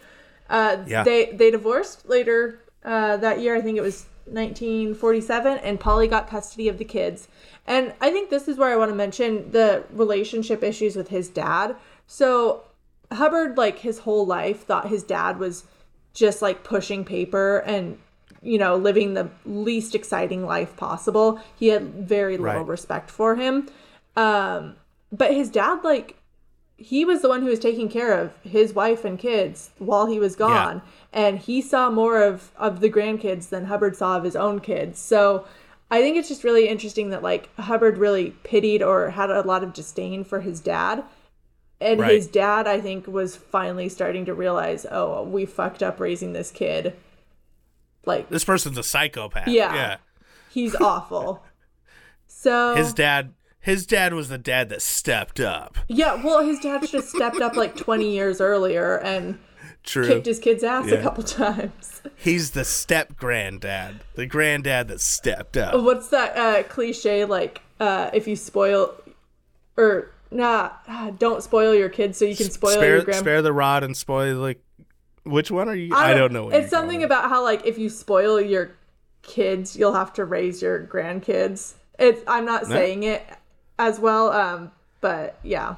Uh, Yeah. They they divorced later uh, that year. I think it was 1947, and Polly got custody of the kids. And I think this is where I want to mention the relationship issues with his dad. So Hubbard, like his whole life, thought his dad was just like pushing paper and you know living the least exciting life possible. He had very little Right. respect for him. Um, but his dad, like he was the one who was taking care of his wife and kids while he was gone and he saw more of of the grandkids than hubbard saw of his own kids so i think it's just really interesting that like hubbard really pitied or had a lot of disdain for his dad and Right. his dad i think was finally starting to realize oh we fucked up raising this kid Like This person's a psychopath. Yeah. Yeah. he's *laughs* awful. So His dad his dad was the dad that stepped up. yeah, well, his dad should have stepped up like 20 years earlier and True. kicked his kid's ass a couple times. He's the step granddad. The granddad that stepped up. What's that uh, cliche like? Uh, if you spoil, or nah, ah, don't spoil your kids so you can spoil spare your grand. spare the rod and spoil like which one are you I don't, know what It's you're something about how like if you spoil your kids, you'll have to raise your grandkids. It's I'm not saying it as well, um, but yeah,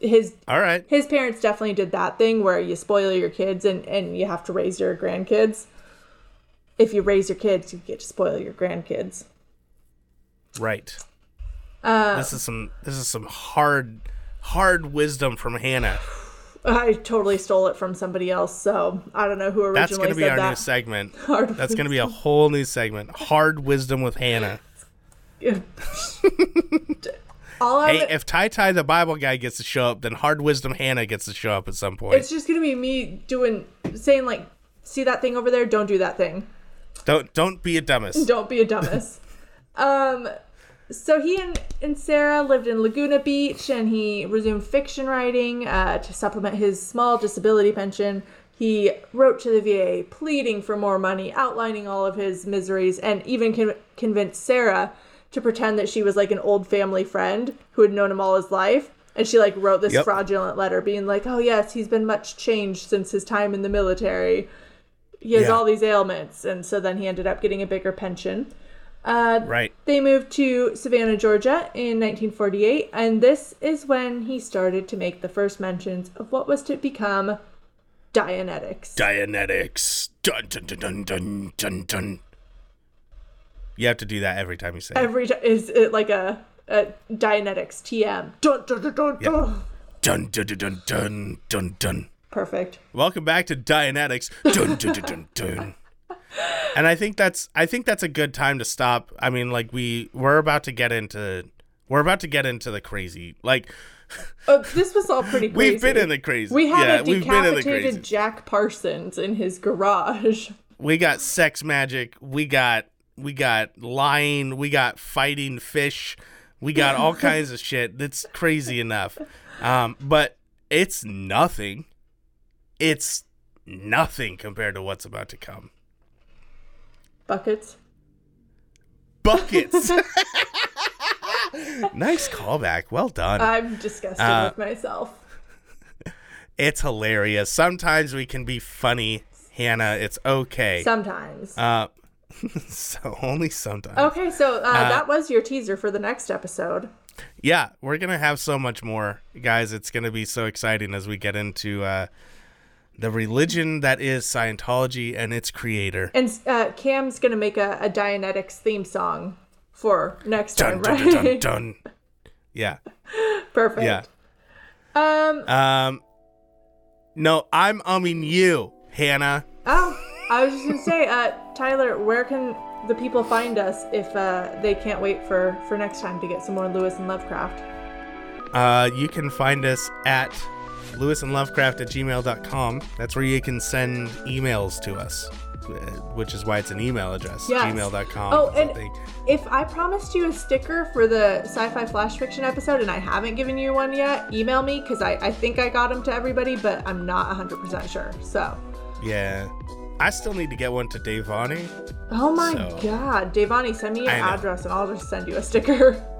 his. All right. his parents definitely did that thing where you spoil your kids and and you have to raise your grandkids. If you raise your kids, you get to spoil your grandkids. Right. Uh, this is some this is some hard hard wisdom from Hannah. I totally stole it from somebody else, so I don't know who originally That's going to be our that. new segment. *laughs* Hard That's going to be a whole new segment. Hard wisdom with Hannah. *laughs* All Hey, if Tai Tai the Bible guy gets to show up, then Hard Wisdom Hannah gets to show up at some point. it's just gonna be me doing saying like, see that thing over there? Don't do that thing. Don't don't be a dumbest. *laughs* Don't be a dumbass. um, so he and, and Sarah lived in Laguna Beach, and he resumed fiction writing uh, to supplement his small disability pension. He wrote to the VA pleading for more money, outlining all of his miseries, and even con- convinced Sarah to pretend that she was like an old family friend who had known him all his life. And she like wrote this Yep. fraudulent letter being like, "Oh yes, he's been much changed since his time in the military. He has Yeah. all these ailments." And so then he ended up getting a bigger pension. Uh, Right. they moved to Savannah, Georgia in 1948, and this is when he started to make the first mentions of what was to become Dianetics. Dianetics. Dun dun dun dun dun dun dun. You have to do that every time you say it. Every time is it like a, a Dianetics TM. Dun, dun, dun, dun, dun. Dun dun dun dun dun dun dun. Perfect. Welcome back to Dianetics. Dun dun dun dun dun. And I think that's I think that's a good time to stop. I mean, like we we're about to get into we're about to get into the crazy. Like Oh, this was all pretty crazy. *laughs* we've been in the crazy. We had yeah, a we've been in the decapitated crazy. Jack Parsons in his garage. we got sex magic we got we got lying we got fighting fish we got all *laughs* kinds of shit that's crazy enough um but it's nothing it's nothing compared to what's about to come Buckets. buckets *laughs* *laughs* nice callback well done I'm disgusted Uh, with myself. it's hilarious sometimes we can be funny hannah it's okay Sometimes. uh *laughs* so only sometimes okay, so uh, that was your teaser for the next episode. yeah, we're gonna have so much more, guys. It's gonna be so exciting as we get into uh, the religion that is Scientology and its creator. And uh, Cam's gonna make a, a Dianetics theme song for next Dun time, dun right? dun dun. dun. Yeah, *laughs* Perfect. yeah. Um. Um, no, I'm umming you, Hannah. Oh, I was just gonna say, uh, Tyler, where can the people find us if uh, they can't wait for for next time to get some more Lewis and Lovecraft? Uh, you can find us at lewisandlovecraft at gmail.com. That's where you can send emails to us, uh, which is why it's an email address. Yes. Gmail.com. Oh, and if I promised you a sticker for the sci-fi flash fiction episode and I haven't given you one yet, email me because I, I think I got them to everybody, but I'm not 100% sure. So, Yeah. I still need to get one to Davani. oh my So- god, Davani, send me your address and I'll just send you a sticker. *laughs*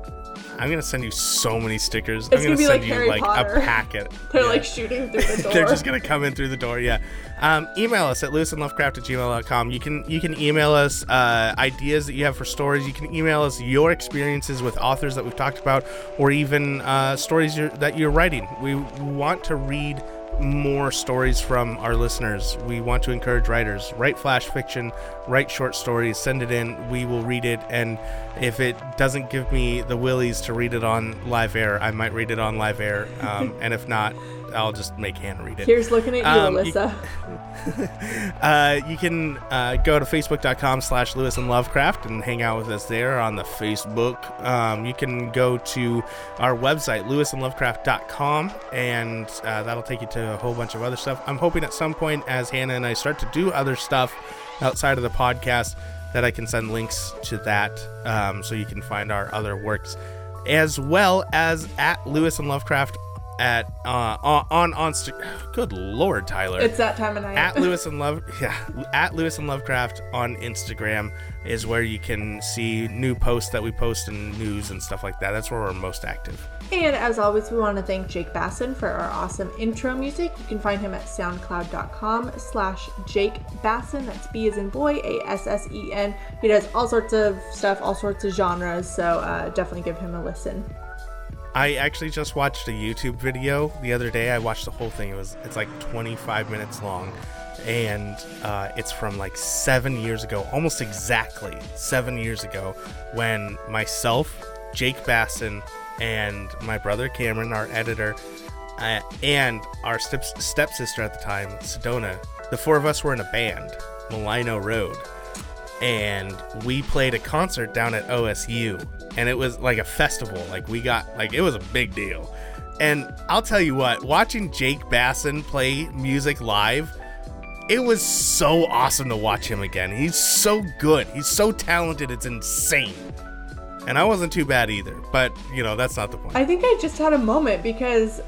I'm gonna send you so many stickers. It's I'm gonna gonna be send like you Harry like Potter. a packet. *laughs* They're Yeah. like shooting through the *laughs* door. They're just gonna come in through the door. Yeah. Um, email us at lewisandlovecraft at gmail.com. You can you can email us uh, ideas that you have for stories. You can email us your experiences with authors that we've talked about, or even uh, stories you're, that you're writing. We want to read more stories from our listeners. We want to encourage writers. Write flash fiction, write short stories, send it in. We will read it. And if it doesn't give me the willies to read it on live air, I might read it on live air. *laughs* Um, and if not, I'll just make Hannah read it. Here's looking at you, Um, you- Alyssa. *laughs* Uh, you can uh, go to facebook.com slash lewis and lovecraft and hang out with us there on the facebook um, you can go to our website lewisandlovecraft.com and uh, that'll take you to a whole bunch of other stuff i'm hoping at some point as hannah and i start to do other stuff outside of the podcast that I can send links to that um, so you can find our other works, as well as at Lewis and Lovecraft at uh, on on, *sighs* good lord Tyler It's that time of night. at Lewis *laughs* and Love yeah at Lewis and Lovecraft on Instagram is where you can see new posts that we post and news and stuff like that. That's where we're most active. And as always, we want to thank Jake Bassen for our awesome intro music. You can find him at soundcloud.com slash Jake Bassen. That's B as in boy, A-S-S-E-N. He does all sorts of stuff, all sorts of genres, so uh, definitely give him a listen. I actually just watched a YouTube video the other day. I watched the whole thing. It was it's like 25 minutes long, and uh, it's from like seven years ago, almost exactly seven years ago, when myself, Jake Bassen, and my brother Cameron, our editor, uh, and our step stepsister at the time, Sedona, the four of us were in a band, Malino Road and we played a concert down at OSU and it was like a festival. Like we got like it was a big deal. And I'll tell you what watching Jake Bassen play music live it was so awesome to watch him again. He's so good. He's so talented. It's insane. And I wasn't too bad either but you know that's not the point. I think I just had a moment because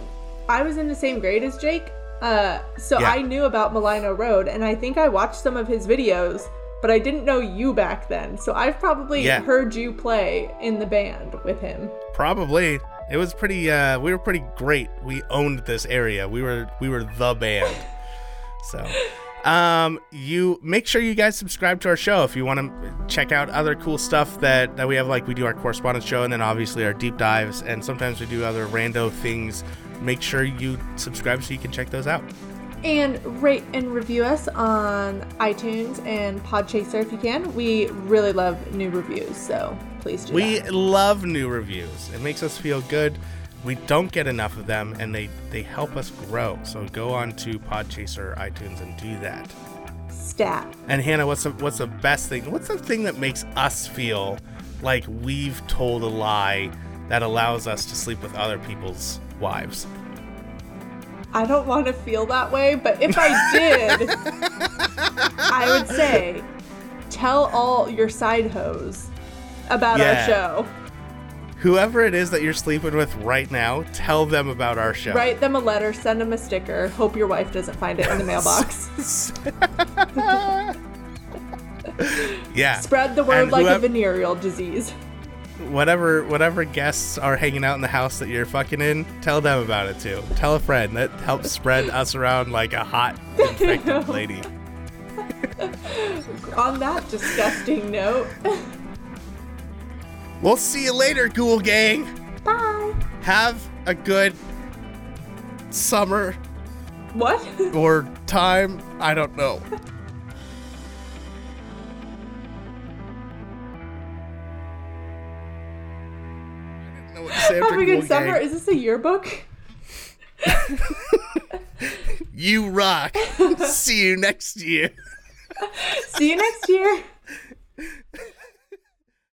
I was in the same grade as Jake. Uh, so Yeah. I knew about Malino Road, and I think I watched some of his videos, but I didn't know you back then. So I've probably Yeah. heard you play in the band with him. Probably. It was pretty uh we were pretty great. We owned this area. We were we were the band. *laughs* So um you make sure you guys subscribe to our show if you want to check out other cool stuff that that we have like we do our correspondence show and then obviously our deep dives and sometimes we do other rando things. Make sure you subscribe so you can check those out. And rate and review us on iTunes and Podchaser if you can. We really love new reviews, so please do We that. love new reviews. It makes us feel good. We don't get enough of them, and they they help us grow. So go on to Podchaser, iTunes, and do that. Stat. And Hannah, what's the what's the best thing? What's the thing that makes us feel like we've told a lie that allows us to sleep with other people's wives? I don't want to feel that way, but if I did, *laughs* I would say tell all your side hoes about Yeah. our show. Whoever it is that you're sleeping with right now, tell them about our show. Write them a letter, send them a sticker. Hope your wife doesn't find it in the mailbox. *laughs* *laughs* yeah. Spread the word And like a venereal disease. Whatever whatever guests are hanging out in the house that you're fucking in, tell them about it too. Tell a friend that helps spread us around like a hot *laughs* infected lady. *laughs* On that disgusting note, *laughs* We'll see you later, Ghoul Gang. bye. Have a good summer What? or time. I don't know. I didn't know what to say after Have a good summer. Is this a yearbook? *laughs* You rock. *laughs* see you next year. *laughs* See you next year.